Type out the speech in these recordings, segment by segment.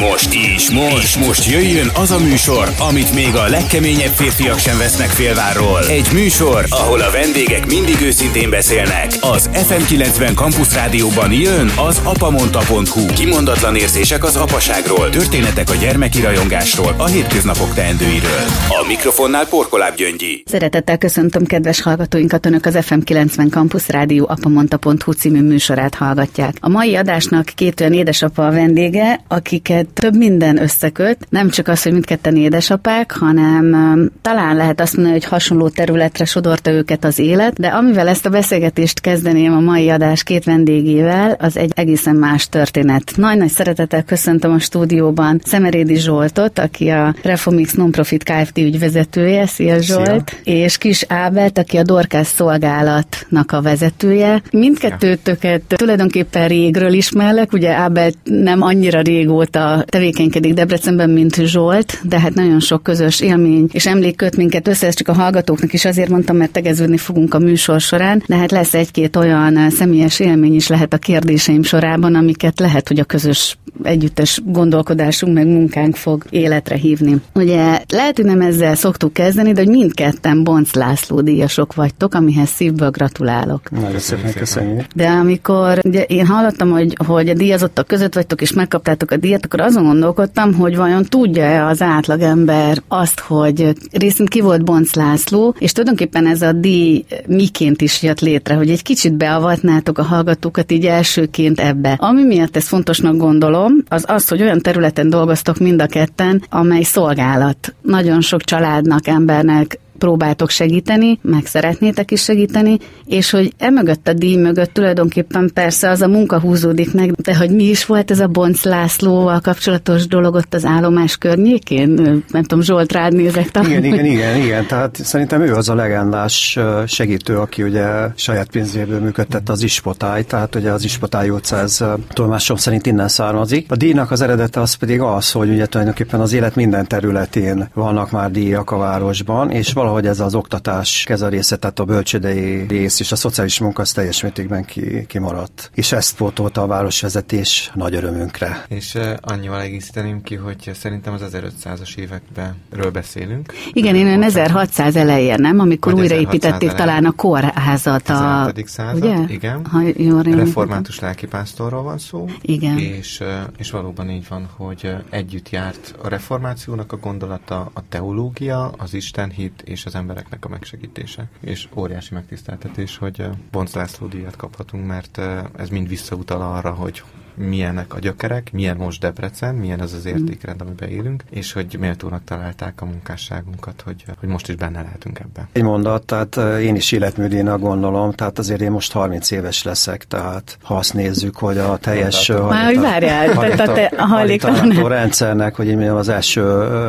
most, is most, és most jöjjön az a műsor, amit még a legkeményebb férfiak sem vesznek félvárról. Egy műsor, ahol a vendégek mindig őszintén beszélnek. Az FM90 Campus Rádióban jön az apamonta.hu. Kimondatlan érzések az apaságról, történetek a gyermeki rajongásról, a hétköznapok teendőiről. A mikrofonnál Porkoláb Gyöngyi. Szeretettel köszöntöm kedves hallgatóinkat, Önök az FM90 Campus Rádió apamonta.hu című műsorát hallgatják. A mai adásnak két olyan édesapa a vendége, akiket több minden összeköt, nem csak az, hogy mindketten édesapák, hanem um, talán lehet azt mondani, hogy hasonló területre sodorta őket az élet, de amivel ezt a beszélgetést kezdeném a mai adás két vendégével, az egy egészen más történet. Nagy-nagy szeretettel köszöntöm a stúdióban Szemerédi Zsoltot, aki a Reformix Nonprofit Kft. ügyvezetője, szia Zsolt, Szia. és Kis Ábelt, aki a Dorkász szolgálatnak a vezetője. Mindkettőtöket tulajdonképpen régről ismerlek, ugye Ábelt nem annyira régóta tevékenykedik Debrecenben, mint Zsolt, de hát nagyon sok közös élmény és emlék köt minket össze, ezt csak a hallgatóknak is azért mondtam, mert tegeződni fogunk a műsor során, de hát lesz egy-két olyan személyes élmény is lehet a kérdéseim sorában, amiket lehet, hogy a közös együttes gondolkodásunk meg munkánk fog életre hívni. Ugye lehet, hogy nem ezzel szoktuk kezdeni, de hogy mindketten Bonc László díjasok vagytok, amihez szívből gratulálok. Nagyon szépen köszönjük. De amikor ugye én hallottam, hogy, hogy a díjazottak között vagytok és megkaptátok a díjat, akkor azon gondolkodtam, hogy vajon tudja-e az átlagember azt, hogy részint ki volt Bonc László, és tulajdonképpen ez a díj miként is jött létre, hogy egy kicsit beavatnátok a hallgatókat így elsőként ebbe. Ami miatt ezt fontosnak gondolom, az az, hogy olyan területen dolgoztok mind a ketten, amely szolgálat. Nagyon sok családnak, embernek próbáltok segíteni, meg szeretnétek is segíteni, és hogy emögött a díj mögött tulajdonképpen persze az a munka húzódik meg, de hogy mi is volt ez a Bonc Lászlóval kapcsolatos dolog ott az állomás környékén? Nem tudom, Zsolt rád nézek talán. Igen, igen, igen, igen, tehát szerintem ő az a legendás segítő, aki ugye saját pénzéből működtette az ispotály, tehát ugye az ispotály ez tolmásom szerint innen származik. A díjnak az eredete az pedig az, hogy ugye tulajdonképpen az élet minden területén vannak már díjak a városban, és valahogy ez az oktatás kez a része, tehát a bölcsödei rész és a szociális munka az teljes mértékben ki, kimaradt. És ezt pótolta a városvezetés nagy örömünkre. És uh, annyival egészíteném ki, hogy szerintem az 1500-as évekbenről beszélünk. Igen, én ön 1600 elején, nem? Amikor újraépítették talán a kórházat. A, század, ugye? igen. Ha jól Református lelkipásztorról van szó. Igen. És, és valóban így van, hogy együtt járt a reformációnak a gondolata, a teológia, az istenhit és és az embereknek a megsegítése. És óriási megtiszteltetés, hogy Bonc László díjat kaphatunk, mert ez mind visszautal arra, hogy milyenek a gyökerek, milyen most Debrecen, milyen az az értékrend, amiben élünk, és hogy méltónak találták a munkásságunkat, hogy, hogy most is benne lehetünk ebben. Egy mondat, tehát én is életműdének gondolom, tehát azért én most 30 éves leszek, tehát ha azt nézzük, hogy a teljes Már hogy várjál, tehát a hajléktalan rendszernek, hogy én az első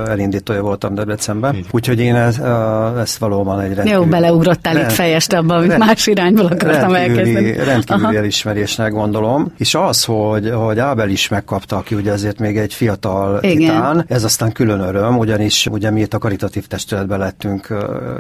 elindítója voltam Debrecenben, úgyhogy én ez, ezt valóban egy rendkívül... Jó, beleugrottál rend, itt fejest abban, amit más irányból akartam elkezdeni. Rendkívüli elismerésnek gondolom, és az, hogy hogy, hogy Ábel is megkapta, aki ugye ezért még egy fiatal Igen. titán. Ez aztán külön öröm, ugyanis ugye mi itt a karitatív testületben lettünk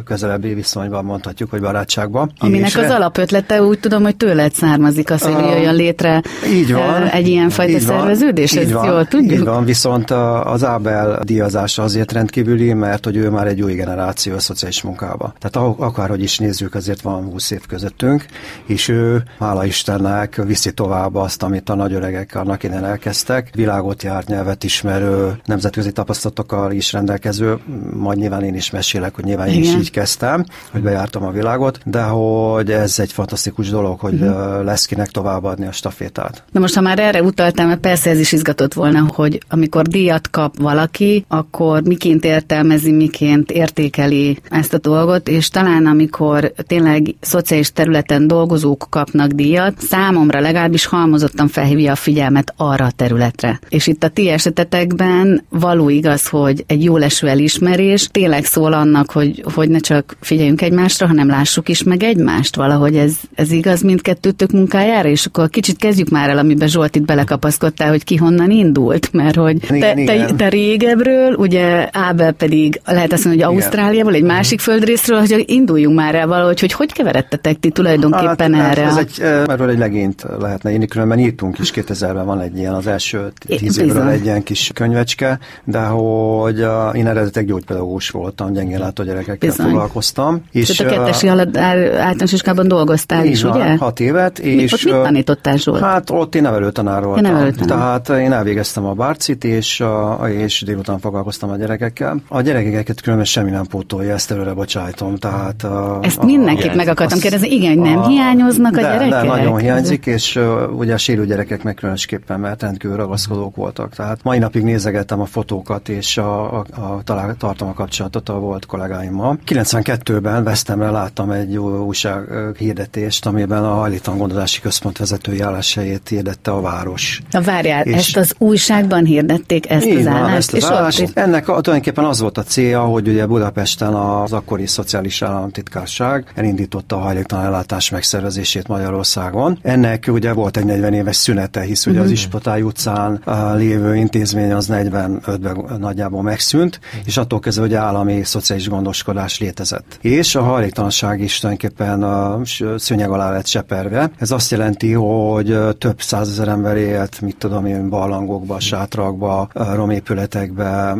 közelebbi viszonyban, mondhatjuk, hogy barátságban. Aminek az alapötlete úgy tudom, hogy tőled származik az, hogy uh, jöjjön létre így van, egy ilyen fajta így szerveződés, így ezt van, jól tudjuk? Így van, viszont az Ábel díjazása azért rendkívüli, mert hogy ő már egy új generáció a szociális munkába. Tehát akárhogy is nézzük, azért van 20 év közöttünk, és ő, hála Istennek, viszi tovább azt, amit a nagy öregek annak innen elkezdtek. Világot járt, nyelvet ismerő, nemzetközi tapasztalatokkal is rendelkező, majd nyilván én is mesélek, hogy nyilván én is így kezdtem, hogy bejártam a világot, de hogy ez egy fantasztikus dolog, hogy uh-huh. lesz kinek továbbadni a stafétát. Na most, ha már erre utaltam, mert persze ez is izgatott volna, hogy amikor díjat kap valaki, akkor miként értelmezi, miként értékeli ezt a dolgot, és talán amikor tényleg szociális területen dolgozók kapnak díjat, számomra legalábbis halmozottan felhívja a figyelmet arra a területre. És itt a ti esetetekben való igaz, hogy egy jó leső elismerés tényleg szól annak, hogy, hogy ne csak figyeljünk egymásra, hanem lássuk is meg egymást. Valahogy ez, ez igaz mindkettőtök munkájára, és akkor kicsit kezdjük már el, amiben Zsolt itt belekapaszkodtál, hogy ki honnan indult, mert hogy te, te, te régebről, ugye Ábel pedig lehet azt mondani, hogy Ausztráliából, egy másik földrészről, hogy induljunk már el valahogy, hogy hogy keveredtetek ti tulajdonképpen hát, erre? Ez egy, erről egy legényt lehetne írni, különben írtunk is 2000-ben van egy ilyen, az első tíz évről egy ilyen kis könyvecske, de hogy uh, én eredetileg gyógypedagógus voltam, gyengén látó gyerekekkel Bizony. foglalkoztam. És, és a kettesi általános iskolában dolgoztál is, ugye? Hat évet. És, ott mit tanítottál Zsolt? Hát ott én nevelőtanár voltam. Ja, nevelőtanár. Tehát én elvégeztem a bárcit, és, és délután foglalkoztam a gyerekekkel. A gyerekeket különben semmi nem pótolja, ezt előre bocsájtom. Tehát, ezt a, mindenképp a, meg akartam kérdezni, igen, nem a, hiányoznak a de, gyerekek? De, nagyon hiányzik, és ugye a sérül gyerekek meg különösképpen, mert rendkívül ragaszkodók voltak. Tehát mai napig nézegettem a fotókat, és a, a, a talál, tartom a kapcsolatot a volt kollégáimmal. 92-ben Vesztemre láttam egy újság hirdetést, amiben a hajlítan gondozási központ vezetői álláshelyét hirdette a város. Na várjál, és ezt az újságban hirdették, ezt az állást? Ezt az és állást. Ott... Ennek a, tulajdonképpen az volt a célja, hogy ugye Budapesten az akkori szociális államtitkárság elindította a hajléktalan ellátás megszervezését Magyarországon. Ennek ugye volt egy 40 éves szünete, hisz ugye az mhm. Ispotály utcán lévő intézmény az 45-ben nagyjából megszűnt, mm. és attól kezdve, hogy állami szociális gondoskodás létezett. És a hajléktalanság is tulajdonképpen a szőnyeg alá lett seperve. Ez azt jelenti, hogy több százezer ember élt, mit tudom én, barlangokba, sátrakba, romépületekbe,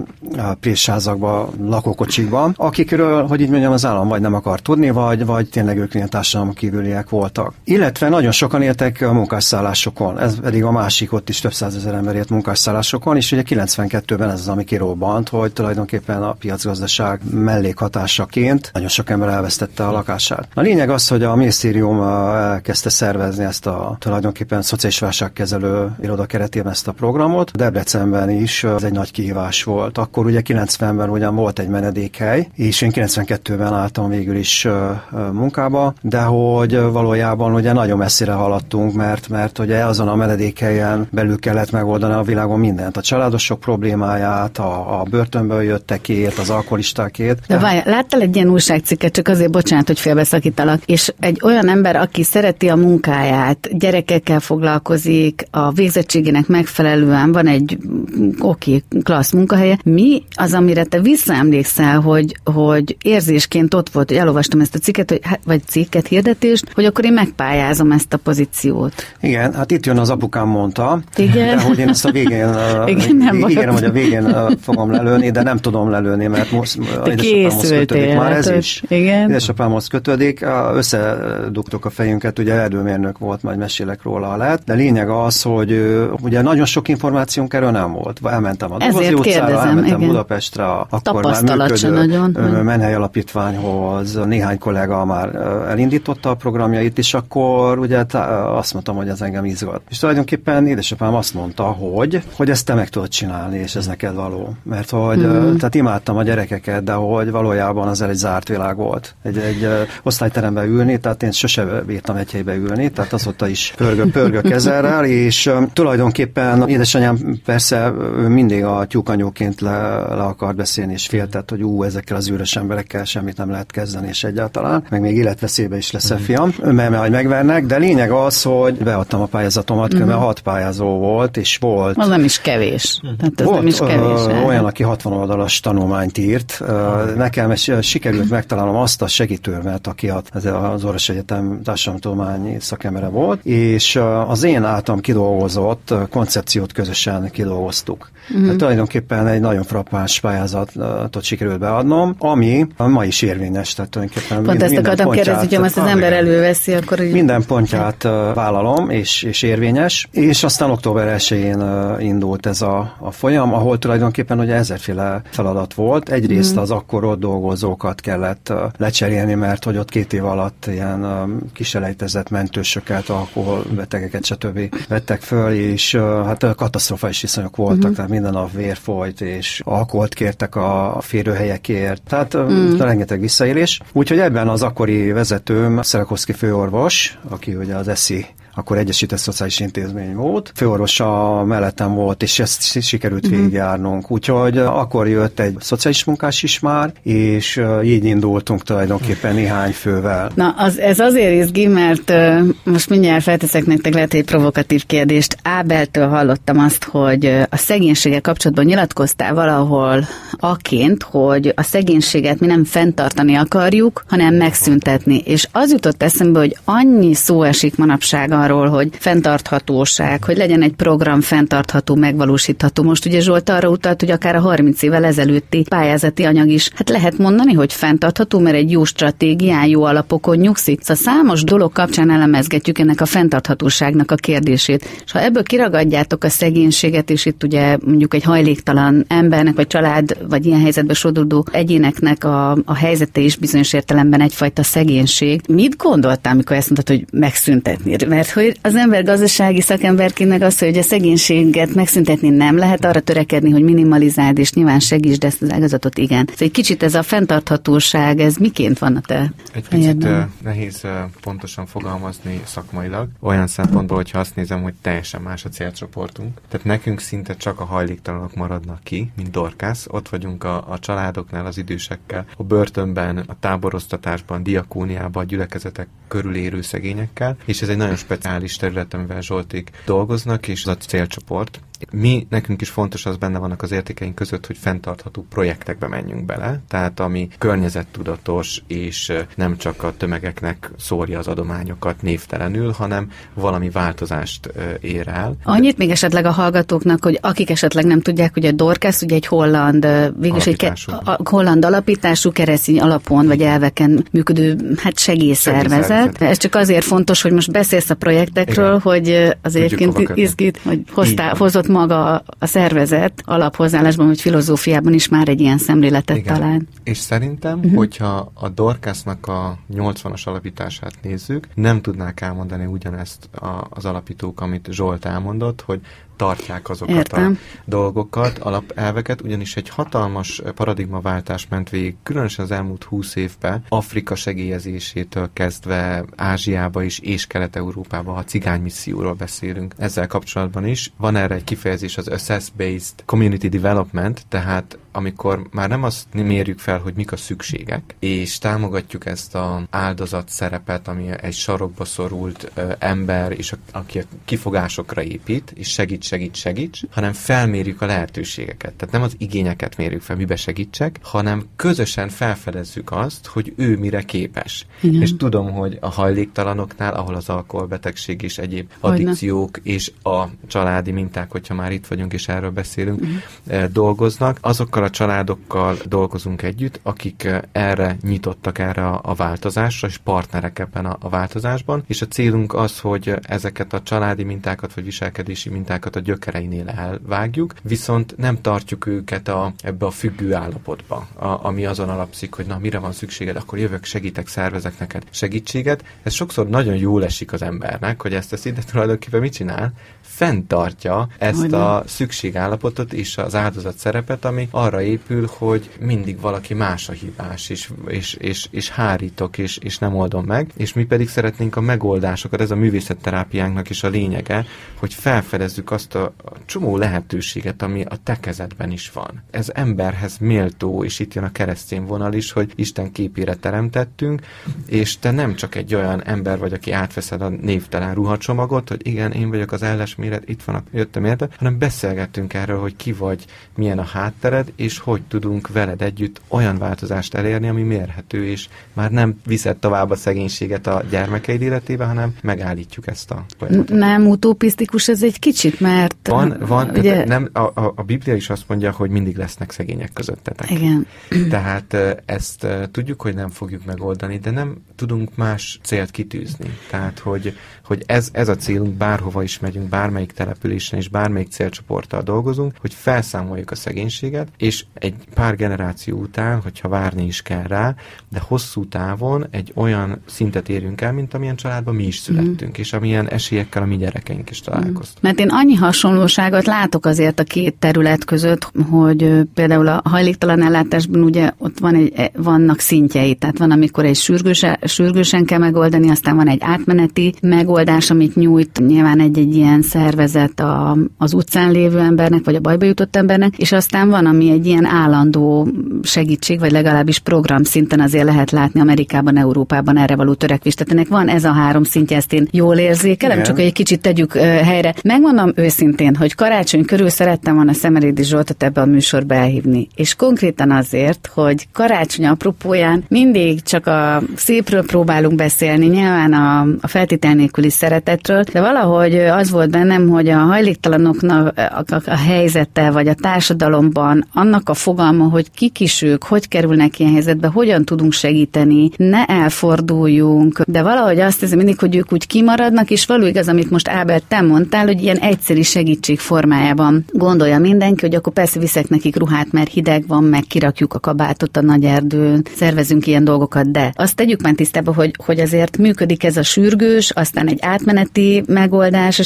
présházakba, lakókocsikba, akikről, hogy így mondjam, az állam vagy nem akar tudni, vagy, vagy tényleg ők ilyen társadalom kívüliek voltak. Illetve nagyon sokan éltek a munkásszállásokon, ez pedig a másik, ott is több százezer ember élt munkásszállásokon, és ugye 92-ben ez az, ami kirobbant, hogy tulajdonképpen a piacgazdaság mellékhatásaként nagyon sok ember elvesztette a lakását. A lényeg az, hogy a minisztérium elkezdte szervezni ezt a tulajdonképpen szociális válságkezelő iroda keretében ezt a programot. Debrecenben is ez egy nagy kihívás volt. Akkor ugye 90-ben ugyan volt egy menedékhely, és én 92-ben álltam végül is munkába, de hogy valójában ugye nagyon messzire haladtunk, mert, mert ugye azon a menedékhelyen belül kellett megoldani a világon mindent. A családosok problémáját, a, a börtönből jöttekét, az alkoholistákét. De várj, láttál egy ilyen újságcikket, csak azért bocsánat, hogy félbeszakítalak, és egy olyan ember, aki szereti a munkáját, gyerekekkel foglalkozik, a végzettségének megfelelően van egy oké, klassz munkahelye. Mi az, amire te visszaemlékszel, hogy, hogy érzésként ott volt, hogy elolvastam ezt a cikket, hogy, vagy cikket, hirdetést, hogy akkor én megpályázom ezt a pozíciót. Igen, hát itt jön az apukám mondta, Igen. de hogy én ezt a végén, Igen, nem ígérem, hogy a végén fogom lelőni, de nem tudom lelőni, mert most édesapámhoz kötődik már ez is. Igen. Édesapámhoz kötődik, összedugtuk a fejünket, ugye erdőmérnök volt, majd mesélek róla, lehet, de lényeg az, hogy ugye nagyon sok információnk erről nem volt. Elmentem a Dobozi utcára, elmentem igen. Budapestre, akkor már működő nagyon, Menhely Alapítványhoz, néhány kollega már elindította a programjait, és akkor ugye azt mondtam, hogy ez engem izgat. És tulajdonképpen édesapám azt mondta, hogy, hogy ezt te meg tudod csinálni, és ez neked való. Mert hogy, mm. tehát imádtam a gyerekeket, de hogy valójában az egy zárt világ volt. Egy, egy osztályteremben ülni, tehát én sose bírtam egy helybe ülni, tehát azóta is pörgő, pörgő kezerrel, és tulajdonképpen édesanyám persze mindig a tyúkanyóként le, le akart beszélni, és féltett, hogy ú, ezekkel az üres emberekkel semmit nem lehet kezdeni, és egyáltalán, meg még életveszélybe is lesz a mhm. fiam, mert majd megvernek, de lényeg az, hogy beadtam a pályázatomat, mm. Mert hat pályázó volt, és volt. Az nem is kevés. Tehát volt nem is kevés. Ö, olyan, aki 60 oldalas tanulmányt írt. Ö, nekem sikerült megtalálnom azt a segítőmet, aki az Orvos Egyetem társadalomtudományi szakemere volt, és az én általam kidolgozott koncepciót közösen kidolgoztuk. Mm. Tehát tulajdonképpen egy nagyon frappáns pályázatot sikerült beadnom, ami ma is érvényes, tehát tulajdonképpen Pont ezt akartam kérdezni, hogy az az ember előveszi, akkor... Minden pontját vállalom, és, és érvényes, és aztán október 1-én indult ez a, a folyam, ahol tulajdonképpen ugye ezerféle feladat volt. Egyrészt mm. az akkor ott dolgozókat kellett lecserélni, mert hogy ott két év alatt ilyen kiselejtezett mentősöket, alkoholbetegeket, stb. vettek föl, és hát katasztrofális viszonyok voltak, mm. tehát minden a vér folyt, és alkoholt kértek a férőhelyekért, tehát mm. rengeteg visszaélés. Úgyhogy ebben az akkori vezetőm, Szerekoszki főorvos, aki ugye az ESZI akkor Egyesített Szociális Intézmény volt. Főorvosa mellettem volt, és ezt sikerült uh-huh. végigjárnunk. Úgyhogy akkor jött egy szociális munkás is már, és így indultunk tulajdonképpen néhány fővel. Na, az, ez azért izgi, mert uh, most mindjárt felteszek nektek lehet egy provokatív kérdést. Ábeltől hallottam azt, hogy a szegénységgel kapcsolatban nyilatkoztál valahol aként, hogy a szegénységet mi nem fenntartani akarjuk, hanem megszüntetni. És az jutott eszembe, hogy annyi szó esik manapság arról, hogy fenntarthatóság, hogy legyen egy program fenntartható, megvalósítható. Most ugye Zsolt arra utalt, hogy akár a 30 évvel ezelőtti pályázati anyag is, hát lehet mondani, hogy fenntartható, mert egy jó stratégián, jó alapokon nyugszik. Szóval számos dolog kapcsán elemezgetjük ennek a fenntarthatóságnak a kérdését. És ha ebből kiragadjátok a szegénységet, és itt ugye mondjuk egy hajléktalan embernek, vagy család, vagy ilyen helyzetbe sodródó egyéneknek a, a helyzete is bizonyos értelemben egyfajta szegénység. Mit gondoltál, amikor ezt mondtad, hogy megszüntetni? Mert hogy az ember gazdasági szakemberként meg azt, hogy a szegénységet megszüntetni nem lehet, arra törekedni, hogy minimalizáld, és nyilván segítsd ezt az ágazatot, igen. Szóval egy kicsit ez a fenntarthatóság, ez miként van a te Egy picit uh, nehéz uh, pontosan fogalmazni szakmailag, olyan szempontból, hogyha azt nézem, hogy teljesen más a célcsoportunk. Tehát nekünk szinte csak a hajléktalanok maradnak ki, mint Dorkász. Ott vagyunk a, a családoknál, az idősekkel, a börtönben, a táboroztatásban, diakóniában, a gyülekezetek körül érő szegényekkel, és ez egy nagyon speciális terület, amivel Zsolték dolgoznak, és az a célcsoport. Mi, nekünk is fontos, az benne vannak az értékeink között, hogy fenntartható projektekbe menjünk bele, tehát ami környezettudatos, és nem csak a tömegeknek szórja az adományokat névtelenül, hanem valami változást ér el. Annyit még esetleg a hallgatóknak, hogy akik esetleg nem tudják, hogy a Dorcas ugye egy holland, végülis egy a, holland alapítású keresztény alapon vagy elveken működő hát segélyszervezet. segélyszervezet. Ez csak azért fontos, hogy most beszélsz a projektekről, Igen. hogy az egyébként izgít, hogy hoztál, hozott maga a szervezet alaphozzáállásban, vagy filozófiában is már egy ilyen szemléletet Igen. talál. És szerintem, uh-huh. hogyha a Dorcasnak a 80-as alapítását nézzük, nem tudnák elmondani ugyanezt a, az alapítók, amit Zsolt elmondott, hogy tartják azokat Értem. a dolgokat, alapelveket, ugyanis egy hatalmas paradigmaváltás ment végig, különösen az elmúlt húsz évben, Afrika segélyezésétől kezdve Ázsiába is, és Kelet-Európába, ha cigánymisszióról beszélünk. Ezzel kapcsolatban is van erre egy kifejezés, az Assess-Based Community Development, tehát amikor már nem azt mérjük fel, hogy mik a szükségek, és támogatjuk ezt a áldozat szerepet, ami egy sarokba szorult ö, ember, és a, aki a kifogásokra épít, és segít, segít, segíts, hanem felmérjük a lehetőségeket. Tehát nem az igényeket mérjük fel, mibe segítsek, hanem közösen felfedezzük azt, hogy ő mire képes. Igen. És tudom, hogy a hajléktalanoknál, ahol az alkoholbetegség és egyéb addikciók és a családi minták, hogyha már itt vagyunk és erről beszélünk, uh-huh. dolgoznak, azokkal a családokkal dolgozunk együtt, akik eh, erre nyitottak erre a, változásra, és partnerek ebben a, a változásban, és a célunk az, hogy ezeket a családi mintákat, vagy viselkedési mintákat a gyökereinél elvágjuk, viszont nem tartjuk őket a, ebbe a függő állapotba, a, ami azon alapszik, hogy na, mire van szükséged, akkor jövök, segítek, szervezek neked segítséget. Ez sokszor nagyon jól esik az embernek, hogy ezt teszi, de tulajdonképpen mit csinál? Fenntartja ezt Hogyne. a szükségállapotot és az áldozat szerepet, ami arra épül, hogy mindig valaki más a hibás, és, és, és, és hárítok, és, és nem oldom meg, és mi pedig szeretnénk a megoldásokat, ez a művészetterápiánknak is a lényege, hogy felfedezzük azt a, a csomó lehetőséget, ami a te kezedben is van. Ez emberhez méltó, és itt jön a keresztény vonal is, hogy Isten képére teremtettünk, és te nem csak egy olyan ember vagy, aki átveszed a névtelen ruhacsomagot, hogy igen, én vagyok az elles méret, itt van, jöttem érte, hanem beszélgettünk erről, hogy ki vagy, milyen a háttered, és hogy tudunk veled együtt olyan változást elérni, ami mérhető, és már nem viszed tovább a szegénységet a gyermekeid életébe, hanem megállítjuk ezt a folyamatot. Nem utopisztikus ez egy kicsit, mert... Van, van ugye... nem, a, a, a Biblia is azt mondja, hogy mindig lesznek szegények közöttetek. Igen. Tehát ezt tudjuk, hogy nem fogjuk megoldani, de nem tudunk más célt kitűzni. Tehát, hogy, hogy ez, ez a célunk, bárhova is megyünk, bármelyik településen és bármelyik célcsoporttal dolgozunk, hogy felszámoljuk a szegénységet, és egy pár generáció után, hogyha várni is kell rá, de hosszú távon egy olyan szintet érünk el, mint amilyen családban mi is születtünk, mm. és amilyen esélyekkel a mi gyerekeink is találkoztak. Mm. Mert én annyi hasonlóságot látok azért a két terület között, hogy például a hajléktalan ellátásban ugye ott van egy, e, vannak szintjei, tehát van, amikor egy sürgősen, sürgősen kell megoldani, aztán van egy átmeneti megoldás, amit nyújt nyilván egy-egy ilyen szervezet a, az utcán lévő embernek, vagy a bajba jutott embernek, és aztán van, ami egy ilyen állandó segítség, vagy legalábbis program szinten azért lehet látni Amerikában, Európában erre való törekvés. Tehát ennek van ez a három szintje, ezt én jól érzékelem, Igen. csak egy kicsit tegyük helyre. Megmondom őszintén, hogy karácsony körül szerettem volna Szemerédi Zsoltot ebbe a műsorba elhívni. És konkrétan azért, hogy karácsony apropóján mindig csak a szépről próbálunk beszélni, nyilván a, a feltétel nélküli szeretetről, de valahogy az volt bennem, hogy a hajléktalanoknak a, helyzete, vagy a társadalomban annak a fogalma, hogy kik is ők, hogy kerülnek ilyen helyzetbe, hogyan tudunk segíteni, ne elforduljunk, de valahogy azt hiszem mindig, hogy ők úgy kimaradnak, és való igaz, amit most Ábert te mondtál, hogy ilyen egyszeri segítség formájában gondolja mindenki, hogy akkor persze viszek nekik ruhát, mert hideg van, meg kirakjuk a kabátot a nagy erdőn, szervezünk ilyen dolgokat, de azt tegyük már tisztába, hogy, hogy azért működik ez a sürgős, aztán egy átmeneti megoldás a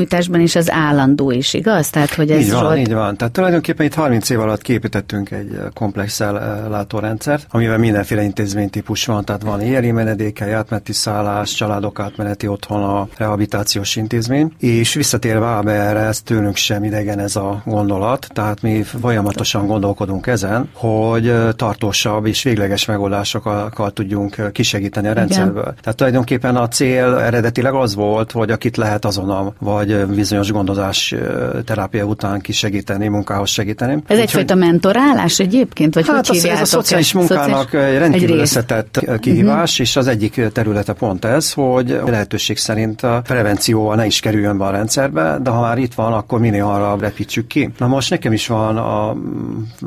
segítségnyújtásban, és az állandó is, igaz? Tehát, hogy ez így van, volt... így van. Tehát tulajdonképpen itt 30 év alatt képítettünk egy komplex látórendszert, amivel mindenféle intézménytípus van, tehát van éri menedéke, átmeneti szállás, családok átmeneti otthona, rehabilitációs intézmény, és visszatérve erre, ez tőlünk sem idegen ez a gondolat, tehát mi folyamatosan gondolkodunk ezen, hogy tartósabb és végleges megoldásokkal tudjunk kisegíteni a rendszerből. Igen. Tehát tulajdonképpen a cél eredetileg az volt, hogy akit lehet azonnal, vagy bizonyos gondozás terápia után kisegíteni, munkához segíteni. Ez Úgy, egyfajta mentorálás egyébként? Vagy hát hogy az, ez a szociális munkának egy rendkívül egy összetett kihívás, uh-huh. és az egyik területe pont ez, hogy lehetőség szerint a prevenció ne is kerüljön be a rendszerbe, de ha már itt van, akkor minél hamarabb repítsük ki. Na most nekem is van a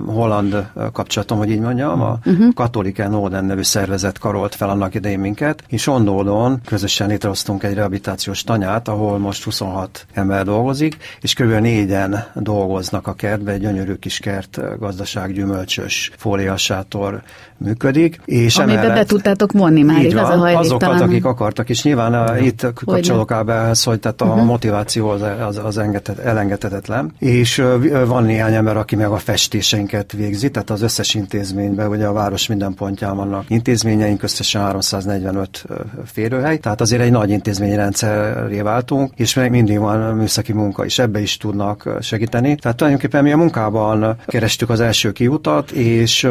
holland kapcsolatom, hogy így mondjam, a uh-huh. Katolike Noden nevű szervezet karolt fel annak idején minket, és Ondódon közösen létrehoztunk egy rehabilitációs tanyát, ahol most 26 ember dolgozik, és kb. négyen dolgoznak a kertbe, egy gyönyörű kis kert, gazdaság, gyümölcsös, fóliasátor működik. És Amiben emellett, be tudtátok vonni már, igaz van, a Azokat, akik akartak, és nyilván uh, itt kapcsolok ehhez, hogy tehát a uh-huh. motiváció az, az, az elengedhetetlen. És uh, van néhány ember, aki meg a festéseinket végzi, tehát az összes intézményben, ugye a város minden pontján vannak intézményeink, összesen 345 férőhely, tehát azért egy nagy intézményrendszerré váltunk, és még mindig van műszaki munka, és ebbe is tudnak segíteni. Tehát tulajdonképpen mi a munkában kerestük az első kiutat, és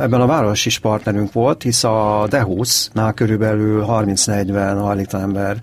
ebben a város is partnerünk volt, hisz a Dehusz-nál körülbelül 30-40 hajléktalan ember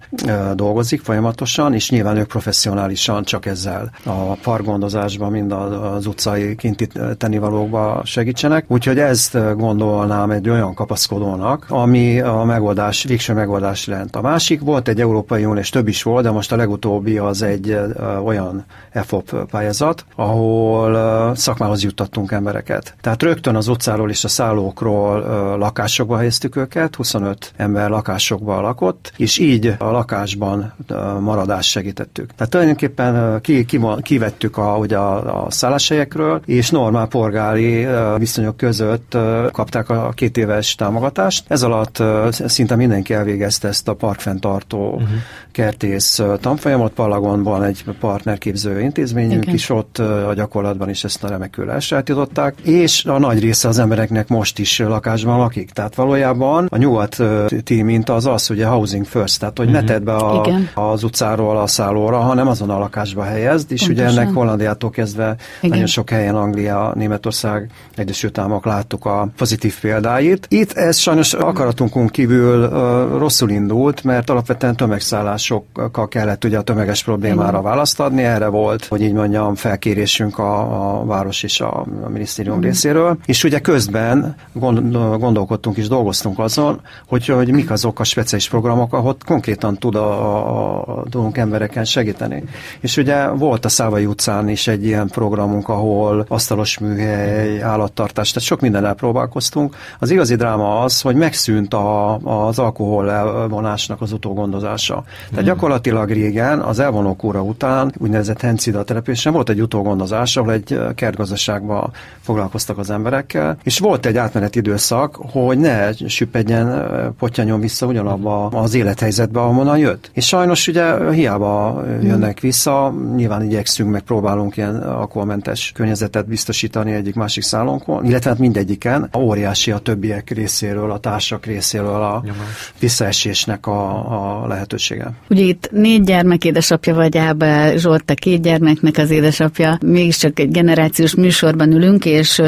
dolgozik folyamatosan, és nyilván ők professzionálisan csak ezzel a parkgondozásban, mind az utcai kinti tennivalókba segítsenek. Úgyhogy ezt gondolnám egy olyan kapaszkodónak, ami a megoldás, végső megoldás lent. A másik volt egy Európai Unió, és több is volt, de most a legutóbbi az egy olyan EFOP pályázat, ahol szakmához juttattunk embereket. Tehát rögtön az utcáról és a szállókról lakásokba helyeztük őket, 25 ember lakásokban lakott, és így a lakásban maradást segítettük. Tehát tulajdonképpen ki, ki, kivettük a, ugye a, a szálláshelyekről, és normál polgári viszonyok között kapták a két éves támogatást. Ez alatt szinte mindenki elvégezte ezt a parkfenntartó uh-huh. kertész tanfolyamot. Palagonban egy partnerképző intézményünk Igen. is ott a gyakorlatban is ezt a remekül elsajátították, és a nagy része az embereknek most is lakásban lakik. Tehát valójában a nyugati minta az az, hogy a housing first, tehát hogy uh-huh. ne mhm. tedd be a, az utcáról a szállóra, hanem azon a lakásba helyezd, és Pontosan. ugye ennek Hollandiától kezdve Igen. nagyon sok helyen, Anglia, Németország, Egyesült Államok láttuk a pozitív példáit. Itt ez sajnos akaratunkon kívül uh, rosszul indult, mert alapvetően tömegszállásokkal kellett ugye a tömeges problémára Igen. választ adni. Erre volt, hogy így mondjam, felkérésünk a, a város és a, a minisztérium Igen. részéről. És ugye közben gondolkodtunk és dolgoztunk azon, hogy, hogy mik azok a speciális programok, ahol konkrétan tud a, a, a tudunk embereken segíteni. És ugye volt a Szávai utcán is egy ilyen programunk, ahol asztalos műhely, állattartás, tehát sok minden elpróbálkoztunk. Az igazi dráma az, hogy megszűnt a, az alkohol elvonásnak az utógondozása. Tehát hmm. gyakorlatilag régen, az elvonók óra után, úgynevezett Hencida településen volt egy utógondozás, ahol egy kertgazdaságban foglalkoztak az emberekkel, és volt egy átmeneti időszak, hogy ne süppedjen, potyanjon vissza ugyanabba az élethelyzetbe, ahonnan jött. És sajnos ugye hiába jönnek vissza, nyilván igyekszünk, meg próbálunk ilyen alkoholmentes környezetet biztosítani egyik-másik szállonkon, illetve hát mindegyiken. A óriási a többiek részéről, a társak részéről a Nyomás. visszaesésnek a, a lehetősége. Ugye itt négy gyermek édesapja vagy Ábel Zsolt, te két gyermeknek az édesapja, mégiscsak egy generációs műsorban ülünk, és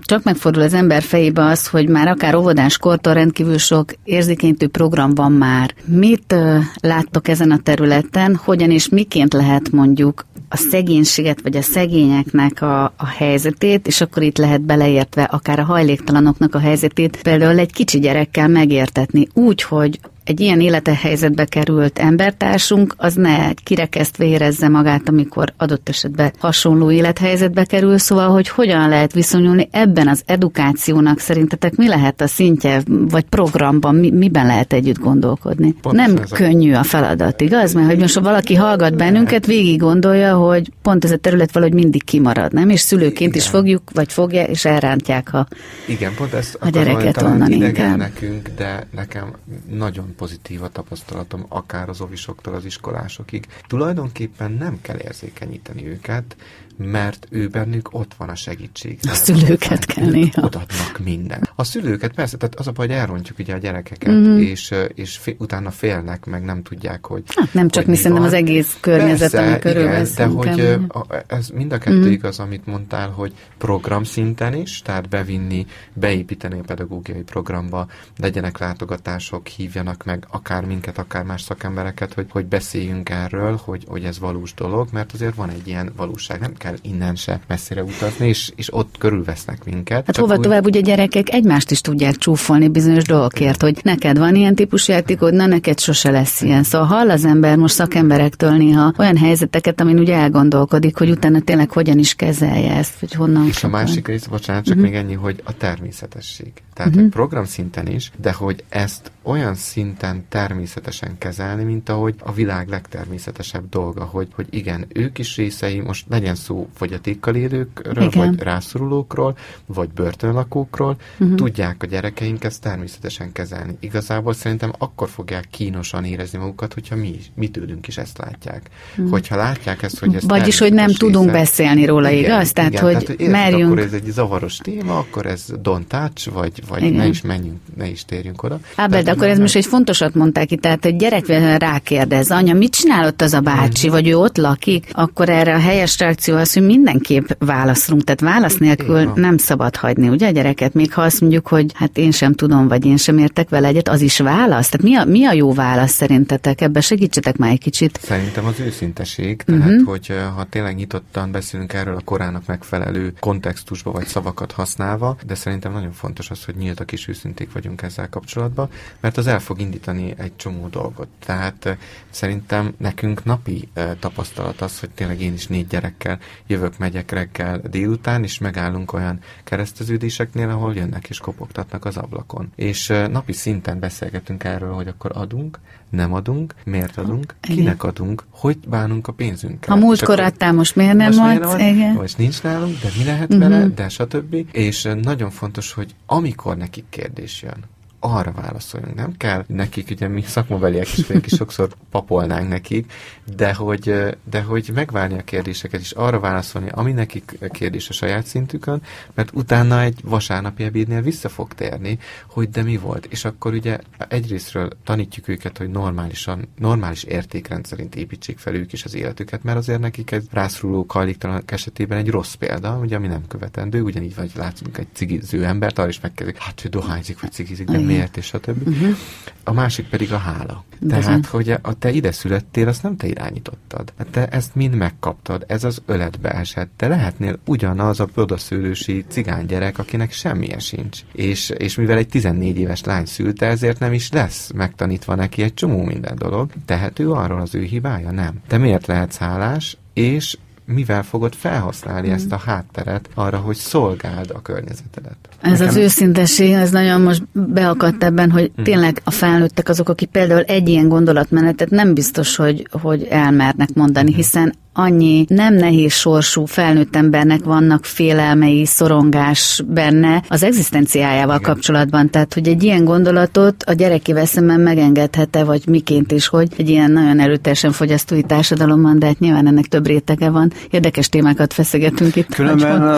csak megfordul az ember fejébe az, hogy már akár óvodás kortól rendkívül sok érzékenyítő program van már. Mit láttok ezen a területen, hogyan és miként lehet mondjuk a szegénységet, vagy a szegényeknek a, a helyzetét, és akkor itt lehet beleértve akár a hajléktalanoknak a helyzetét, például egy kicsi gyerekkel megértetni úgy, hogy egy ilyen élethelyzetbe került embertársunk, az ne kirekesztve érezze magát, amikor adott esetben hasonló élethelyzetbe kerül, szóval, hogy hogyan lehet viszonyulni ebben az edukációnak szerintetek mi lehet a szintje, vagy programban, mi, miben lehet együtt gondolkodni? Pont nem könnyű a feladat, igaz? Mert hogy most ha valaki hallgat bennünket, végig gondolja, hogy pont ez a terület valahogy mindig kimarad, nem? És szülőként Igen. is fogjuk, vagy fogja, és elrántják a, Igen, pont ezt a gyereket onnan inkább. nekünk, de nekem nagyon pozitív a tapasztalatom, akár az ovisoktól az iskolásokig. Tulajdonképpen nem kell érzékenyíteni őket, mert ő bennük ott van a segítség. A szülőket kell néha. Odaadnak minden. A szülőket persze, tehát az a baj, hogy elrontjuk ugye a gyerekeket, mm-hmm. és, és fél, utána félnek, meg nem tudják, hogy Hát nem csak mi szerintem az egész környezet, persze, ami igen, de hogy a, ez mind a kettő mm-hmm. igaz, amit mondtál, hogy program szinten is, tehát bevinni, beépíteni a pedagógiai programba, legyenek látogatások, hívjanak meg akár minket, akár más szakembereket, hogy, hogy beszéljünk erről, hogy, hogy ez valós dolog, mert azért van egy ilyen valóság. Nem kell innen se messzire utazni, és, és ott körülvesznek minket. Hát hova úgy... tovább ugye gyerekek egymást is tudják csúfolni bizonyos dolgokért, hogy neked van ilyen típusú játékod, na neked sose lesz ilyen. Szóval hall az ember most szakemberektől néha olyan helyzeteket, amin ugye elgondolkodik, hogy utána tényleg hogyan is kezelje ezt, vagy honnan. És a másik rész, bocsánat, csak uh-huh. még ennyi, hogy a természetesség. Tehát uh-huh. program szinten is, de hogy ezt olyan szinten természetesen kezelni, mint ahogy a világ legtermészetesebb dolga, hogy, hogy igen, ők is részei, most legyen szó fogyatékkal élőkről, igen. vagy rászorulókról, vagy börtönlakókról, uh-huh. tudják a gyerekeink ezt természetesen kezelni. Igazából szerintem akkor fogják kínosan érezni magukat, hogyha mi, mi tőlünk is ezt látják. Uh-huh. Hogyha látják ezt, hogy ez Vagyis, hogy nem része, tudunk beszélni róla, igen, igaz? Tehát, igen, hogy, tehát, hogy merjünk... akkor ez egy zavaros téma, akkor ez don't touch, vagy, vagy ne is menjünk, ne is térjünk oda. Ábel, de akkor ez most egy fontosat mondták itt, tehát egy gyerek rákérdez, anya, mit csinálott az a bácsi, vagy ő ott lakik, akkor erre a helyes reakció az, hogy mindenképp válaszolunk, tehát válasz nélkül nem szabad hagyni, ugye a gyereket, még ha azt mondjuk, hogy hát én sem tudom, vagy én sem értek vele egyet, az is válasz. Tehát mi a, mi a jó válasz szerintetek? Ebbe segítsetek már egy kicsit. Szerintem az őszinteség, tehát uh-huh. hogy ha tényleg nyitottan beszélünk erről a korának megfelelő kontextusba vagy szavakat használva, de szerintem nagyon fontos az, hogy nyíltak és őszinték vagyunk ezzel kapcsolatban, mert az el fog indítani egy csomó dolgot. Tehát szerintem nekünk napi tapasztalat az, hogy tényleg én is négy gyerekkel jövök, megyek reggel délután, és megállunk olyan kereszteződéseknél, ahol jönnek és kopogtatnak az ablakon. És napi szinten beszélgetünk erről, hogy akkor adunk, nem adunk, miért adunk, Igen. kinek adunk, hogy bánunk a pénzünkkel. Ha múltkor adtál, most miért nem most adsz? Igen. Most nincs nálunk, de mi lehet uh-huh. vele, de stb. És nagyon fontos, hogy amikor nekik kérdés jön, arra válaszoljunk. Nem kell nekik, ugye mi szakmabeliek is és sokszor papolnánk nekik, de hogy, de hogy megvárni a kérdéseket, és arra válaszolni, ami nekik kérdés a saját szintükön, mert utána egy vasárnapi ebédnél vissza fog térni, hogy de mi volt. És akkor ugye egyrésztről tanítjuk őket, hogy normálisan, normális értékrend szerint építsék fel ők is az életüket, mert azért nekik egy rászoruló hajléktalanok esetében egy rossz példa, ugye ami nem követendő, ugyanígy vagy látsunk egy cigiző embert, arra is megkezdik, hát ő dohányzik, vagy cigizik, de miért, és stb. Uh-huh. A másik pedig a hála. Tehát, hogy a te ide születtél, azt nem te irányítottad. Te ezt mind megkaptad, ez az öletbe esett. Te lehetnél ugyanaz a odaszülősi gyerek, akinek semmilyen sincs. És, és mivel egy 14 éves lány szülte, ezért nem is lesz megtanítva neki egy csomó minden dolog. Tehető arról az ő hibája? Nem. Te miért lehetsz hálás? és mivel fogod felhasználni mm. ezt a hátteret arra, hogy szolgáld a környezetedet. Ez Nekem... az őszintesség, ez nagyon most beakadt ebben, hogy mm. tényleg a felnőttek azok, akik például egy ilyen gondolatmenetet nem biztos, hogy, hogy elmernek mondani, mm. hiszen annyi nem nehéz sorsú felnőtt embernek vannak félelmei, szorongás benne az egzisztenciájával Igen. kapcsolatban. Tehát, hogy egy ilyen gondolatot a gyerekével szemben megengedhet-e, vagy miként is, hogy egy ilyen nagyon erőteljesen fogyasztói társadalomban, de hát nyilván ennek több rétege van, érdekes témákat feszegetünk itt. Különben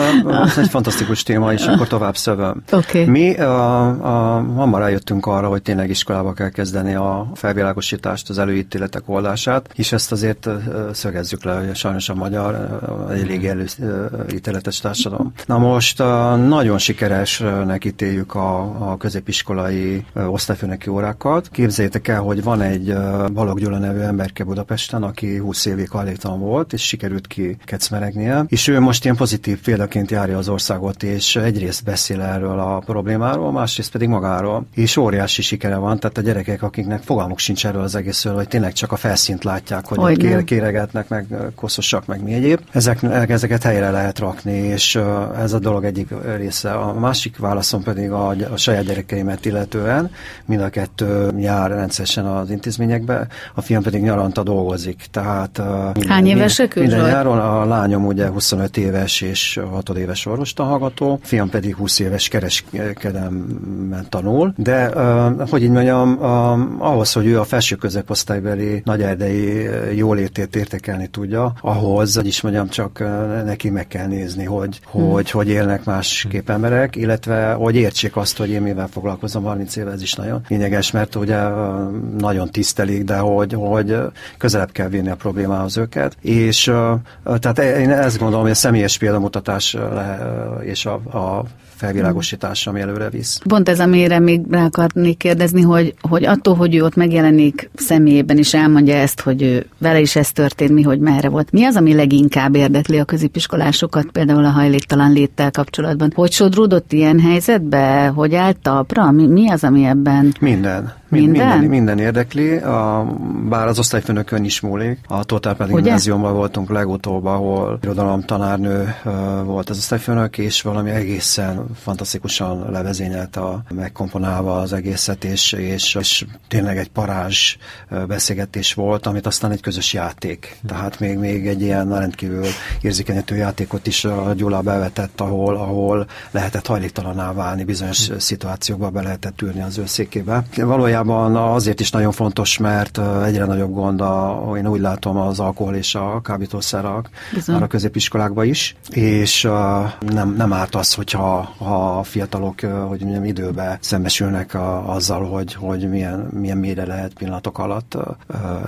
ez egy fantasztikus téma, és akkor tovább szövöm. Okay. Mi a, a, hamar rájöttünk arra, hogy tényleg iskolába kell kezdeni a felvilágosítást, az előítéletek oldását, és ezt azért szögezzük le, hogy sajnos a magyar elég előítéletes társadalom. Na most nagyon sikeresnek ítéljük a, a középiskolai osztályfőneki órákat. Képzeljétek el, hogy van egy Balog Gyula nevű emberke Budapesten, aki 20 évig hajléktalan volt, és sikerült ki kecmeregnie, és ő most ilyen pozitív példaként járja az országot, és egyrészt beszél erről a problémáról, másrészt pedig magáról, és óriási sikere van, tehát a gyerekek, akiknek fogalmuk sincs erről az egészről, hogy tényleg csak a felszínt látják, hogy, kér, kéregetnek, meg koszosak, meg mi egyéb. Ezek, ezeket helyre lehet rakni, és ez a dolog egyik része. A másik válaszom pedig a, a saját gyerekeimet illetően, mind a kettő jár rendszeresen az intézményekbe, a fiam pedig nyaranta dolgozik. Tehát Hány évesek minden, minden nyáron a lányom ugye 25 éves és 6 éves orvostanhallgató, fiam pedig 20 éves kereskedelmen tanul, de hogy így mondjam, ahhoz, hogy ő a felső középosztálybeli nagyerdei jólétét értékelni tudja, ahhoz, hogy is mondjam, csak neki meg kell nézni, hogy, hmm. hogy, hogy élnek másképp emberek, illetve hogy értsék azt, hogy én mivel foglalkozom 30 éve, ez is nagyon lényeges, mert ugye nagyon tisztelik, de hogy, hogy közelebb kell vinni a problémához őket, és tehát én ezt gondolom, hogy a személyes példamutatás és a, a felvilágosítás, ami előre visz. Pont ez, amire még rá akarnék kérdezni, hogy, hogy attól, hogy ő ott megjelenik személyében, és elmondja ezt, hogy ő, vele is ez történt, mi, hogy merre volt. Mi az, ami leginkább érdekli a középiskolásokat, például a hajléktalan léttel kapcsolatban? Hogy sodródott ilyen helyzetbe? Hogy állt talpra? Mi, mi az, ami ebben? Minden. Minden? Minden, minden érdekli, a, bár az osztályfőnökön is múlik. A pedig gimnáziumban voltunk legutóbb, ahol irodalom tanárnő volt az osztályfőnök, és valami egészen fantasztikusan levezényelt a megkomponálva az egészet, és, és, és tényleg egy parázs beszélgetés volt, amit aztán egy közös játék. Tehát még, még egy ilyen rendkívül érzékenyítő játékot is a Gyula bevetett, ahol, ahol lehetett hajléktalaná válni, bizonyos szituációkba be lehetett ülni az ő székébe. Valójában valójában azért is nagyon fontos, mert egyre nagyobb gond, a, én úgy látom, az alkohol és a kábítószerek már a középiskolákban is, és nem, nem árt az, hogyha ha a fiatalok, hogy mondjam, időbe szembesülnek a, azzal, hogy, hogy milyen, milyen mélyre lehet pillanatok alatt